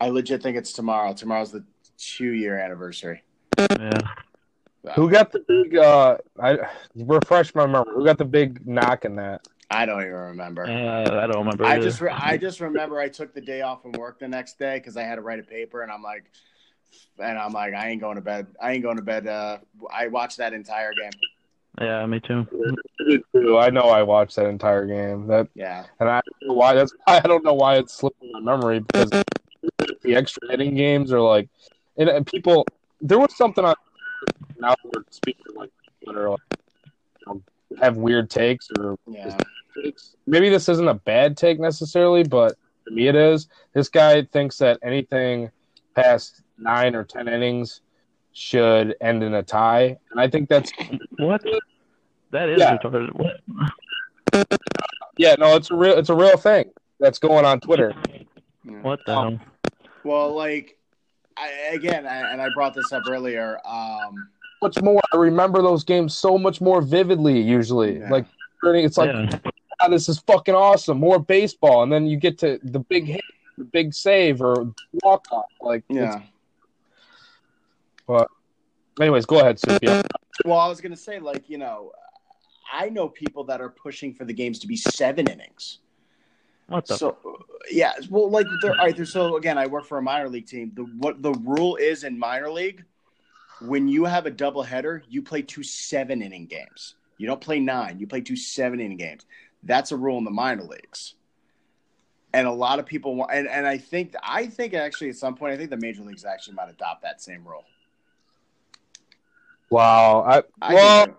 I legit think it's tomorrow. Tomorrow's the two-year anniversary. Yeah. who got the big? uh I refresh my memory. Who got the big knock in that? I don't even remember. Uh, I don't remember. I either. just re- I just remember I took the day off from work the next day because I had to write a paper, and I'm like, and I'm like, I ain't going to bed. I ain't going to bed. Uh, I watched that entire game. yeah, me too. I did too. I know I watched that entire game. That Yeah, and I don't know why that's I don't know why it's slipping my memory because the extra inning games are like and, and people there was something on now we're speaking like that are like you know, have weird takes or yeah. takes. Maybe this isn't a bad take necessarily, but to me it is. This guy thinks that anything past nine or ten innings should end in a tie, and I think that's What? That is Yeah. retarded. What? yeah, no, it's a real it's a real thing that's going on Twitter. What the hell? Well, like I, again, I, and I brought this up earlier. Um, much more. I remember those games so much more vividly. Usually, Yeah. like it's like yeah. "Ah, this is fucking awesome. More baseball, and then you get to the big hit, the big save, or walk off. Like, yeah. it's- anyways, go ahead, Sophia. Well, I was gonna say, like you know, I know people that are pushing for the games to be seven innings. What the? So yeah, well, like there, all right, there, so again, I work for a minor league team. The what the rule is in minor league, when you have a double header, you play two seven inning games. You don't play nine. You play two seven inning games. That's a rule in the minor leagues. And a lot of people want, and, and I think I think actually at some point I think the major leagues actually might adopt that same rule. Wow, I I well,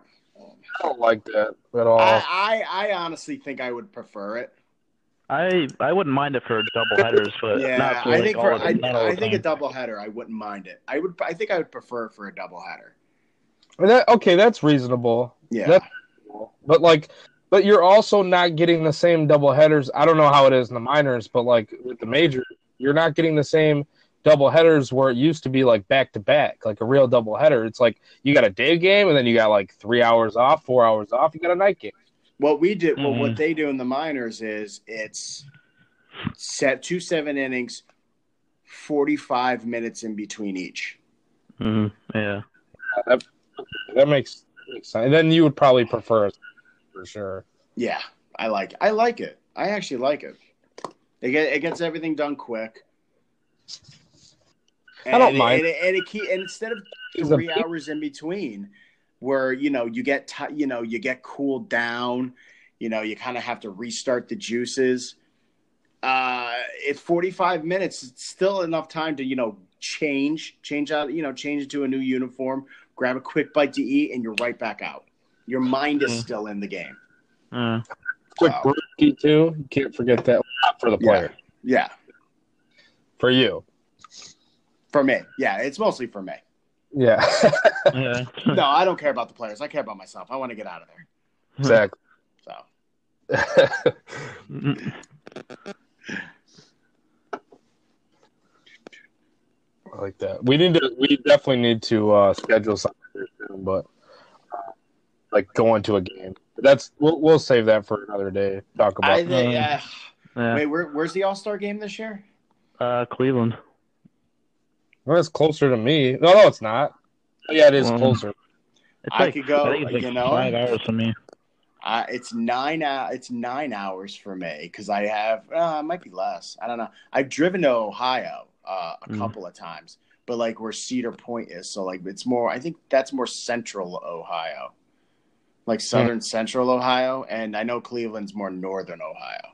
I don't like that at all. I, I I honestly think I would prefer it. I I wouldn't mind it for double headers, but Yeah, not for, I think for of I, it, not all I think a double header I wouldn't mind it. I would I think I would prefer for a double header. That- okay, that's reasonable. Yeah. That- But like, but you're also not getting the same double headers. I don't know how it is in the minors, but like with the major, you're not getting the same double headers where it used to be like back to back, like a real double header. It's like you got a day game and then you got like three hours off, four hours off. You got a night game. What we did, well, what Mhm. they do in the minors is it's set two seven innings, forty five minutes in between each. Mhm, Yeah. That, that makes, makes sense. And then you would probably prefer it for sure. Yeah, I like I like it. I actually like it. It, get, it gets everything done quick. I don't And- mind. And, it, and, it keep, and instead of It's a three hours in between, where you know you get ti you know you get cooled down, you know you kind of have to restart the juices. Uh, it's forty five minutes. It's still enough time to you know change, change out, you know, change into a new uniform, grab a quick bite to eat, and you're right back out. Your mind is Mhm. still in the game. Uh, Quick Wow. brewski too. You can't forget that. For the Yeah. player. Yeah, For you. for me. Yeah, it's mostly for me. Yeah. yeah. No, I don't care about the players. I care about myself. I want to get out of there. exactly. So I like that. We need to. We definitely need to uh, schedule something soon, but uh, like going to a game. But that's we'll we'll save that for another day. Talk about. I think. um, Uh, yeah. wait, where, where's the All Star game this year? Uh, Cleveland. Well, it's closer to me. No, no, it's not. Oh, yeah, it is Um, closer. It's I like, could go, I think it's like you know? five hours for me. Uh, it's nine. Uh, it's nine hours for me because I have. Uh, it might be less. I don't know. I've driven to Ohio uh, a Mm. couple of times, but like where Cedar Point is, so like it's more. I think that's more central Ohio, like southern central Ohio, and I know Cleveland's more northern Ohio.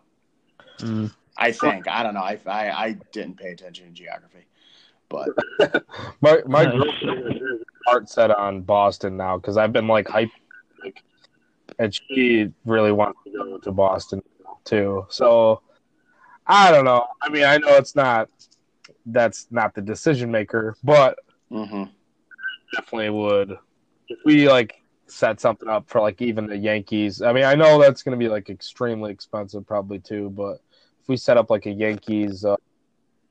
Mm. I think. I don't know. I I, I didn't pay attention to geography, but My my Nice. girlfriend, heart set on Boston now because I've been like hyped, like, and she really wants to go to Boston too. So I don't know. I mean, I know it's not that's not the decision maker, but Mm-hmm. definitely would if we like set something up for like even the Yankees. I mean, I know that's going to be like extremely expensive probably too, but if we set up like a Yankees uh,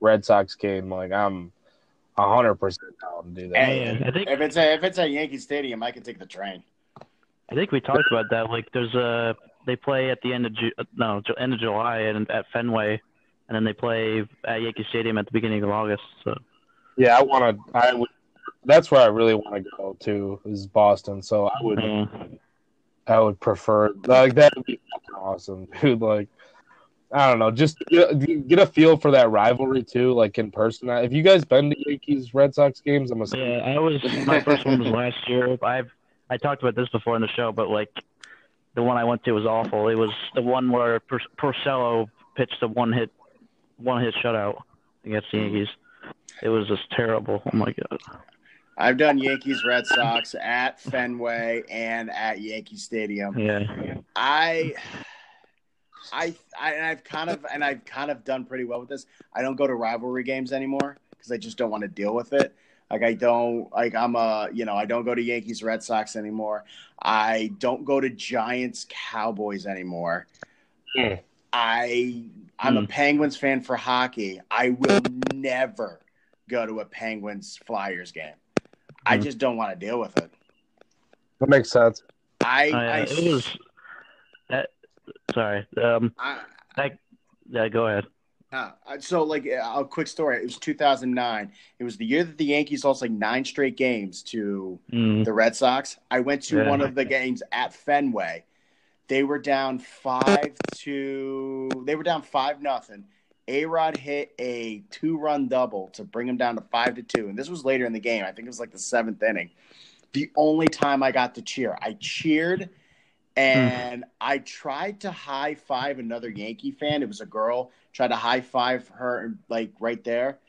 Red Sox game, like I'm hundred percent down to do that. And I think- if it's a, if it's at Yankee Stadium, I can take the train. I think we talked about that. Like, there's a they play at the end of Ju- no end of July and at Fenway, and then they play at Yankee Stadium at the beginning of August. So Yeah, I want to. I would. That's where I really want to go to is Boston. So I would. yeah. I would prefer like that would be awesome, dude. Like, I don't know, just get, get a feel for that rivalry too, like in person. If you guys been to Yankees Red Sox games, I'm assuming. Yeah, I was my first one was last year. I've I talked about this before in the show, but like the one I went to was awful. It was the one where Pur- Porcello pitched a one hit one hit shutout against the Yankees. It was just terrible. Oh my god. I've done Yankees Red Sox at Fenway and at Yankee Stadium. Yeah. I, I, I, and I've kind of, and I've kind of done pretty well with this. I don't go to rivalry games anymore because I just don't want to deal with it. Like I don't, like I'm a, you know, I don't go to Yankees Red Sox anymore. I don't go to Giants Cowboys anymore. Hmm. I, I'm a Hmm. Penguins fan for hockey. I will never go to a Penguins Flyers game. I Hmm. just don't want to deal with it. That makes sense. I, Uh, I, it was that. Sorry. Um. I, Yeah. Go ahead. Uh, so, like a quick story. It was 2009. It was the year that the Yankees lost like nine straight games to Mm. the Red Sox. I went to Yeah. one of the games at Fenway. They were down five to. They were down five nothing. A Rod hit a two run double to bring them down to five to two, and this was later in the game. I think it was like the seventh inning. The only time I got to cheer, I cheered, Mm. and I tried to high five another Yankee fan. It was a girl. Tried to high five her like right there,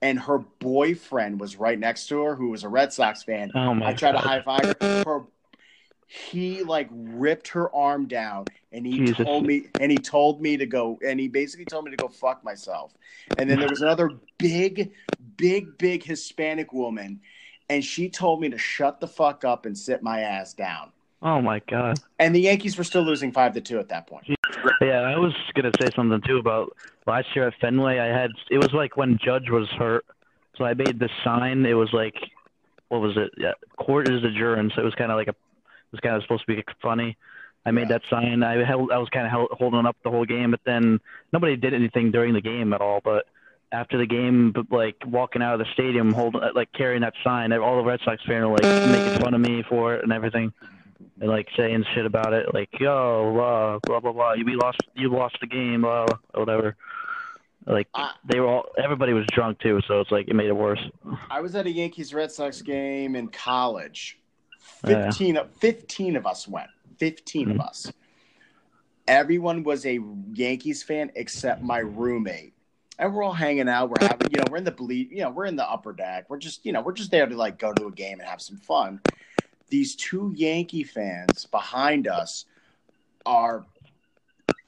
and her boyfriend was right next to her, who was a Red Sox fan. Oh my. I tried to high five her. her. He like ripped her arm down, and he Jesus. told me, and he told me to go, and he basically told me to go fuck myself. And then there was another big, big, big Hispanic woman, and she told me to shut the fuck up and sit my ass down. Oh my god. And the Yankees were still losing five to two at that point. Yeah, I was gonna say something too about last year at Fenway. I had it was like when Judge was hurt, so I made this sign. It was like, what was it? Yeah, court is adjourned. So it was kind of like a, it was kind of supposed to be funny. I made that sign. I held, I was kind of holding up the whole game, but then nobody did anything during the game at all. But after the game, but like walking out of the stadium, holding like carrying that sign, all the Red Sox fans were like making fun of me for it and everything like saying shit about it, like yo, blah blah blah blah. You we lost, you lost the game, blah, whatever. Like I- they were all, everybody was drunk too, so it's like it made it worse. I was at a Yankees Red Sox game in college. Yeah. 15, of 15 of us went. 15 Mhm. of us. Everyone was a Yankees fan except my roommate. And we're all hanging out. We're having, you know, we're in the bleed, you know, we're in the upper deck. We're just, you know, we're just there to like go to a game and have some fun. These two Yankee fans behind us are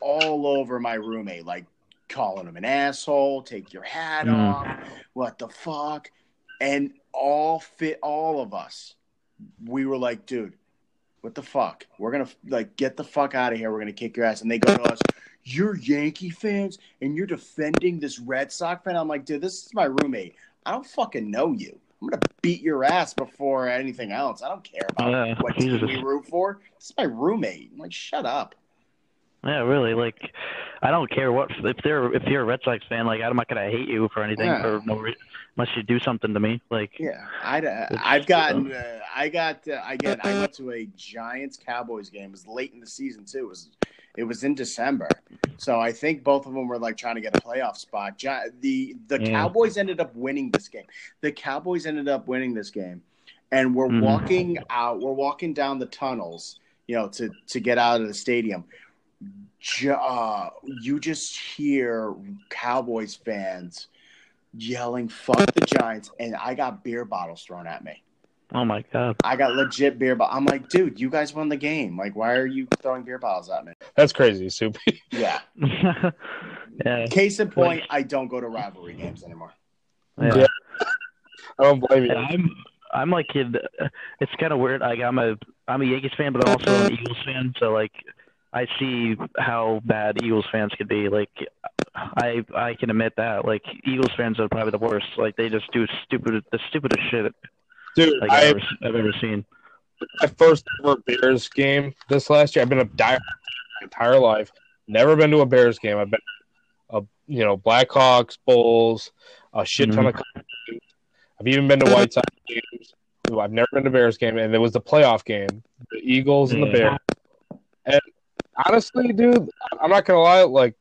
all over my roommate, like calling him an asshole, take your hat Mm. off, what the fuck? And all fit all of us. We were like, dude, what the fuck? We're gonna like get the fuck out of here. We're gonna kick your ass. And they go to us, you're Yankee fans and you're defending this Red Sox fan. I'm like, dude, this is my roommate. I don't fucking know you. I'm gonna beat your ass before anything else. I don't care about Yeah, what team Jesus. we root for. This is my roommate. I'm like, shut up. Yeah, really. Like I don't care what if they're if you're a Red Sox fan, like I'm not gonna hate you for anything Yeah. for no re- unless you do something to me. Like Yeah, I, I've gotten, uh, I got, uh, again, I went to a Giants Cowboys game. It was late in the season too. It was, it was in December, so I think both of them were like trying to get a playoff spot. The The Yeah. Cowboys ended up winning this game. The Cowboys ended up winning this game, and we're Mhm. walking out. We're walking down the tunnels, you know, to to get out of the stadium. Uh, you just hear Cowboys fans yelling "fuck the Giants," and I got beer bottles thrown at me. Oh my god. I got legit beer bottle. I'm like, dude, you guys won the game. Like, why are you throwing beer bottles at me? That's crazy, Soupy. Yeah. yeah. Case in point, I don't go to rivalry games anymore. Yeah. Yeah. I don't blame you. I'm I'm like kid. It's kind of weird. Like I'm a I'm a Yankees fan, but also an Eagles fan. So like I see how bad Eagles fans could be. Like I I can admit that. Like Eagles fans are probably the worst. Like they just do stupid the stupidest shit Dude, like I, I've, ever, I've ever seen. my first ever Bears game this last year. I've been a diehard my entire life. Never been to a Bears game. I've been a you know Blackhawks, Bulls, a shit ton mm-hmm. of. games. I've even been to mm-hmm. White Sox games. I've never been to Bears game, and it was the playoff game, the Eagles and the Yeah. Bears. And honestly, dude, I'm not gonna lie. Like,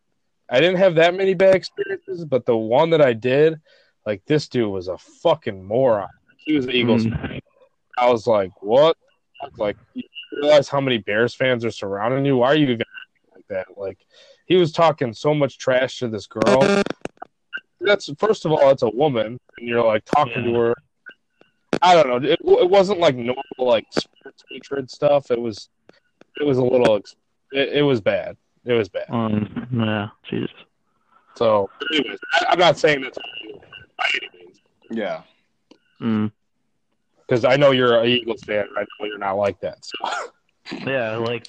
I didn't have that many bad experiences, but the one that I did, like, this dude was a fucking moron. He was the Eagles Mm. fan. I was like, what? Like, you realize how many Bears fans are surrounding you? Why are you even like that? Like, he was talking so much trash to this girl. That's first of all, it's a woman, and you're like talking to her. I don't know. It, it wasn't like normal like sports hatred stuff. It was, it was a little. It, it was bad. It was bad. Um, yeah, Jesus. So, anyways, I, I'm not saying that's by any means Yeah. Mm. because I know you're an Eagles fan. I know you're not like that. So. Yeah, like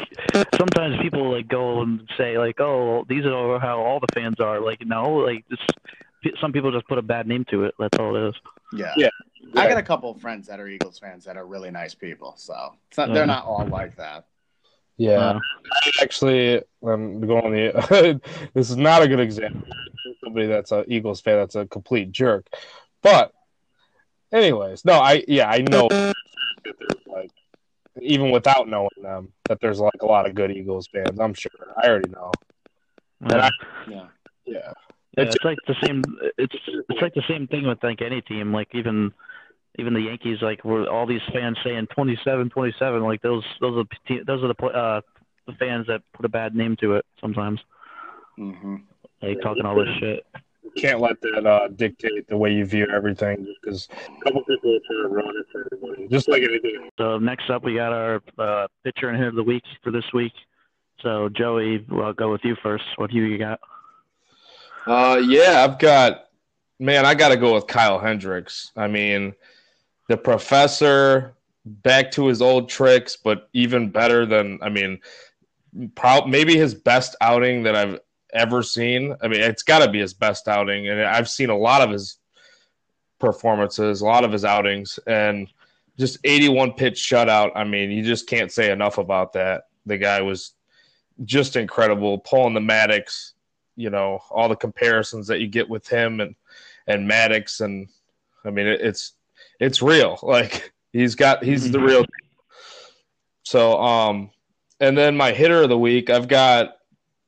sometimes people like go and say like, "Oh, these are how all the fans are." Like, no, like this, some people just put a bad name to it. That's all it is. Yeah. Yeah. I got a couple of friends that are Eagles fans that are really nice people. So it's not, they're not all like that. Yeah, Uh, actually, I'm going the. this is not a good example. Somebody that's an Eagles fan that's a complete jerk, but anyways, no, I yeah, I know that there's like even without knowing them that there's like a lot of good Eagles fans. I'm sure. I already know. yeah. Yeah. Yeah, Yeah, It's- it's like the same. It's it's like the same thing with like any team. Like even even the Yankees. Like were all these fans saying 27, 27. Like those those are the te- those are the pl- uh the fans that put a bad name to it sometimes. hmm Like talking all this shit. You can't let that uh, dictate the way you view everything because a couple people are trying to ruin it for everybody, just like anything. So next up, we got our uh, pitcher and hit of the week for this week. So Joey, I'll go with you first. What do you got? Uh, yeah, I've got man. I got to go with Kyle Hendricks. I mean, the professor back to his old tricks, but even better than I mean, prob- maybe his best outing that I've ever seen. I mean, it's got to be his best outing, and I've seen a lot of his performances, a lot of his outings, and just 81 pitch shutout. I mean, you just can't say enough about that. The guy was just incredible, pulling the Maddux you know all the comparisons that you get with him and and Maddux and I mean it, it's it's real like he's got he's the real so um and then my hitter of the week I've got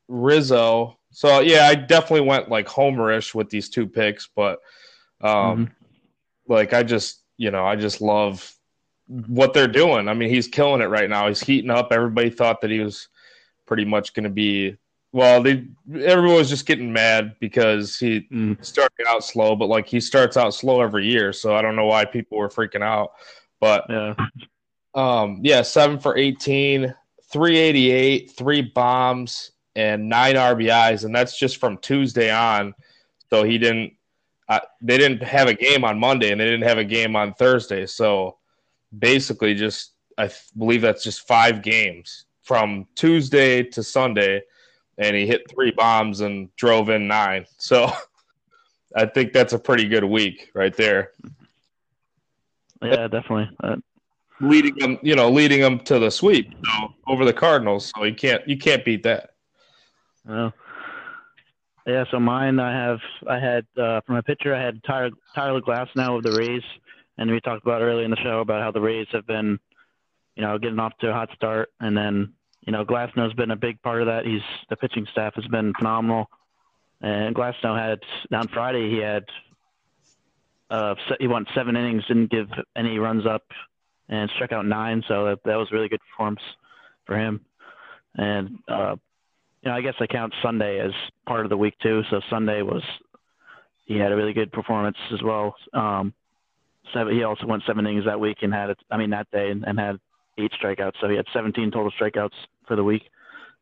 Rizzo so yeah I definitely went like homerish with these two picks but um like I just you know I just love what they're doing I mean he's killing it right now he's heating up everybody thought that he was pretty much going to be well, they everyone was just getting mad because he Mm. started out slow, but like he starts out slow every year, so I don't know why people were freaking out. But Yeah. um, yeah, seven for 18, 388, three bombs, and nine RBIs, and that's just from Tuesday on. So he didn't. Uh, they didn't have a game on Monday, and they didn't have a game on Thursday. So basically, just I th- believe that's just five games from Tuesday to Sunday, and he hit three bombs and drove in nine. So I think that's a pretty good week right there Yeah, definitely. Uh, leading them, you know, leading them to the sweep so, over the Cardinals. So you can't you can't beat that. Well, yeah. So mine, I have, I had uh, for my pitcher, I had Tyler, Tyler Glasnow of the Rays, and we talked about earlier in the show about how the Rays have been, you know, getting off to a hot start, and then you know, Glasnow's been a big part of that. He's the pitching staff has been phenomenal, and Glasnow had on Friday he had, uh, he went seven innings, didn't give any runs up, and struck out nine. So that, that was really good performance for him, and uh, you know, I guess I count Sunday as part of the week too. So Sunday was he had a really good performance as well. Um, seven. He also went seven innings that week and had, I mean, that day and, and had eight strikeouts. So he had 17 total strikeouts for the week.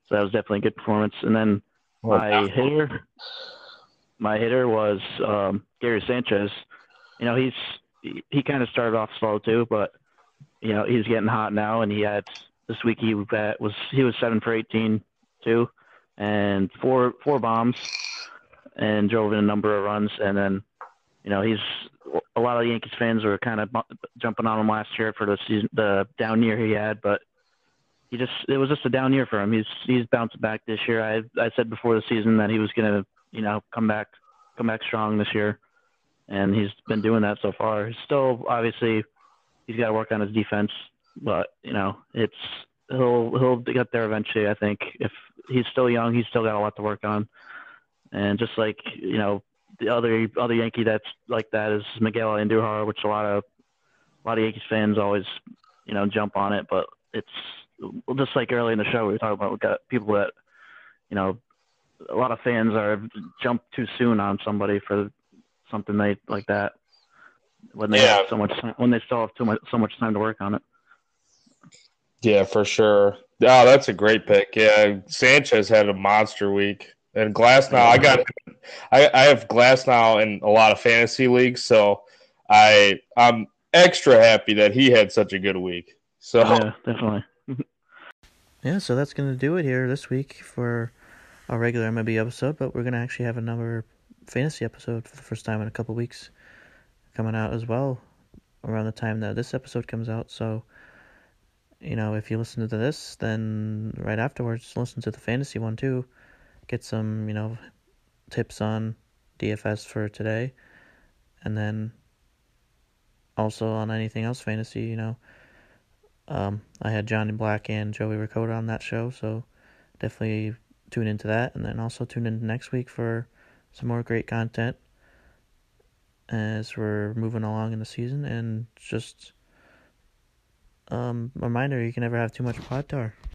So that was definitely a good performance. And then my hitter, my hitter was um, Gary Sanchez. You know, he's he, he kind of started off slow too, but you know he's getting hot now, and he had this week he was he was seven for 18 too, and four four bombs, and drove in a number of runs, and then you know he's a lot of Yankees fans were kind of jumping on him last year for the season the down year he had, but he just it was just a down year for him. He's he's bounced back this year. I I said before the season that he was gonna you know come back come back strong this year, and he's been doing that so far. He's still obviously he's got to work on his defense, but you know it's he'll he'll get there eventually. I think if he's still young, he's still got a lot to work on, and just like you know the other other Yankee that's like that is Miguel Andujar, which a lot of a lot of Yankees fans always you know jump on it, but it's just like early in the show we were talking about we got people that you know a lot of fans are jump too soon on somebody for something they like that when they Yeah. have so much time, when they still have too much so much time to work on it. Yeah, for sure. Oh, that's a great pick. Yeah, Sanchez had a monster week, and Glasnow. I got, I, I have Glasnow in a lot of fantasy leagues, so I I'm extra happy that he had such a good week. So Yeah, definitely. Yeah, so that's going to do it here this week for our regular MLB episode, but we're going to actually have another fantasy episode for the first time in a couple weeks coming out as well around the time that this episode comes out. So, you know, if you listen to this, then right afterwards, listen to the fantasy one too. Get some, you know, tips on DFS for today. And then also on anything else fantasy, you know. Um, I had Johnny Black and Joey Ricotta on that show, so definitely tune into that. And then also tune in next week for some more great content as we're moving along in the season. And just um, reminder you can never have too much pod tar.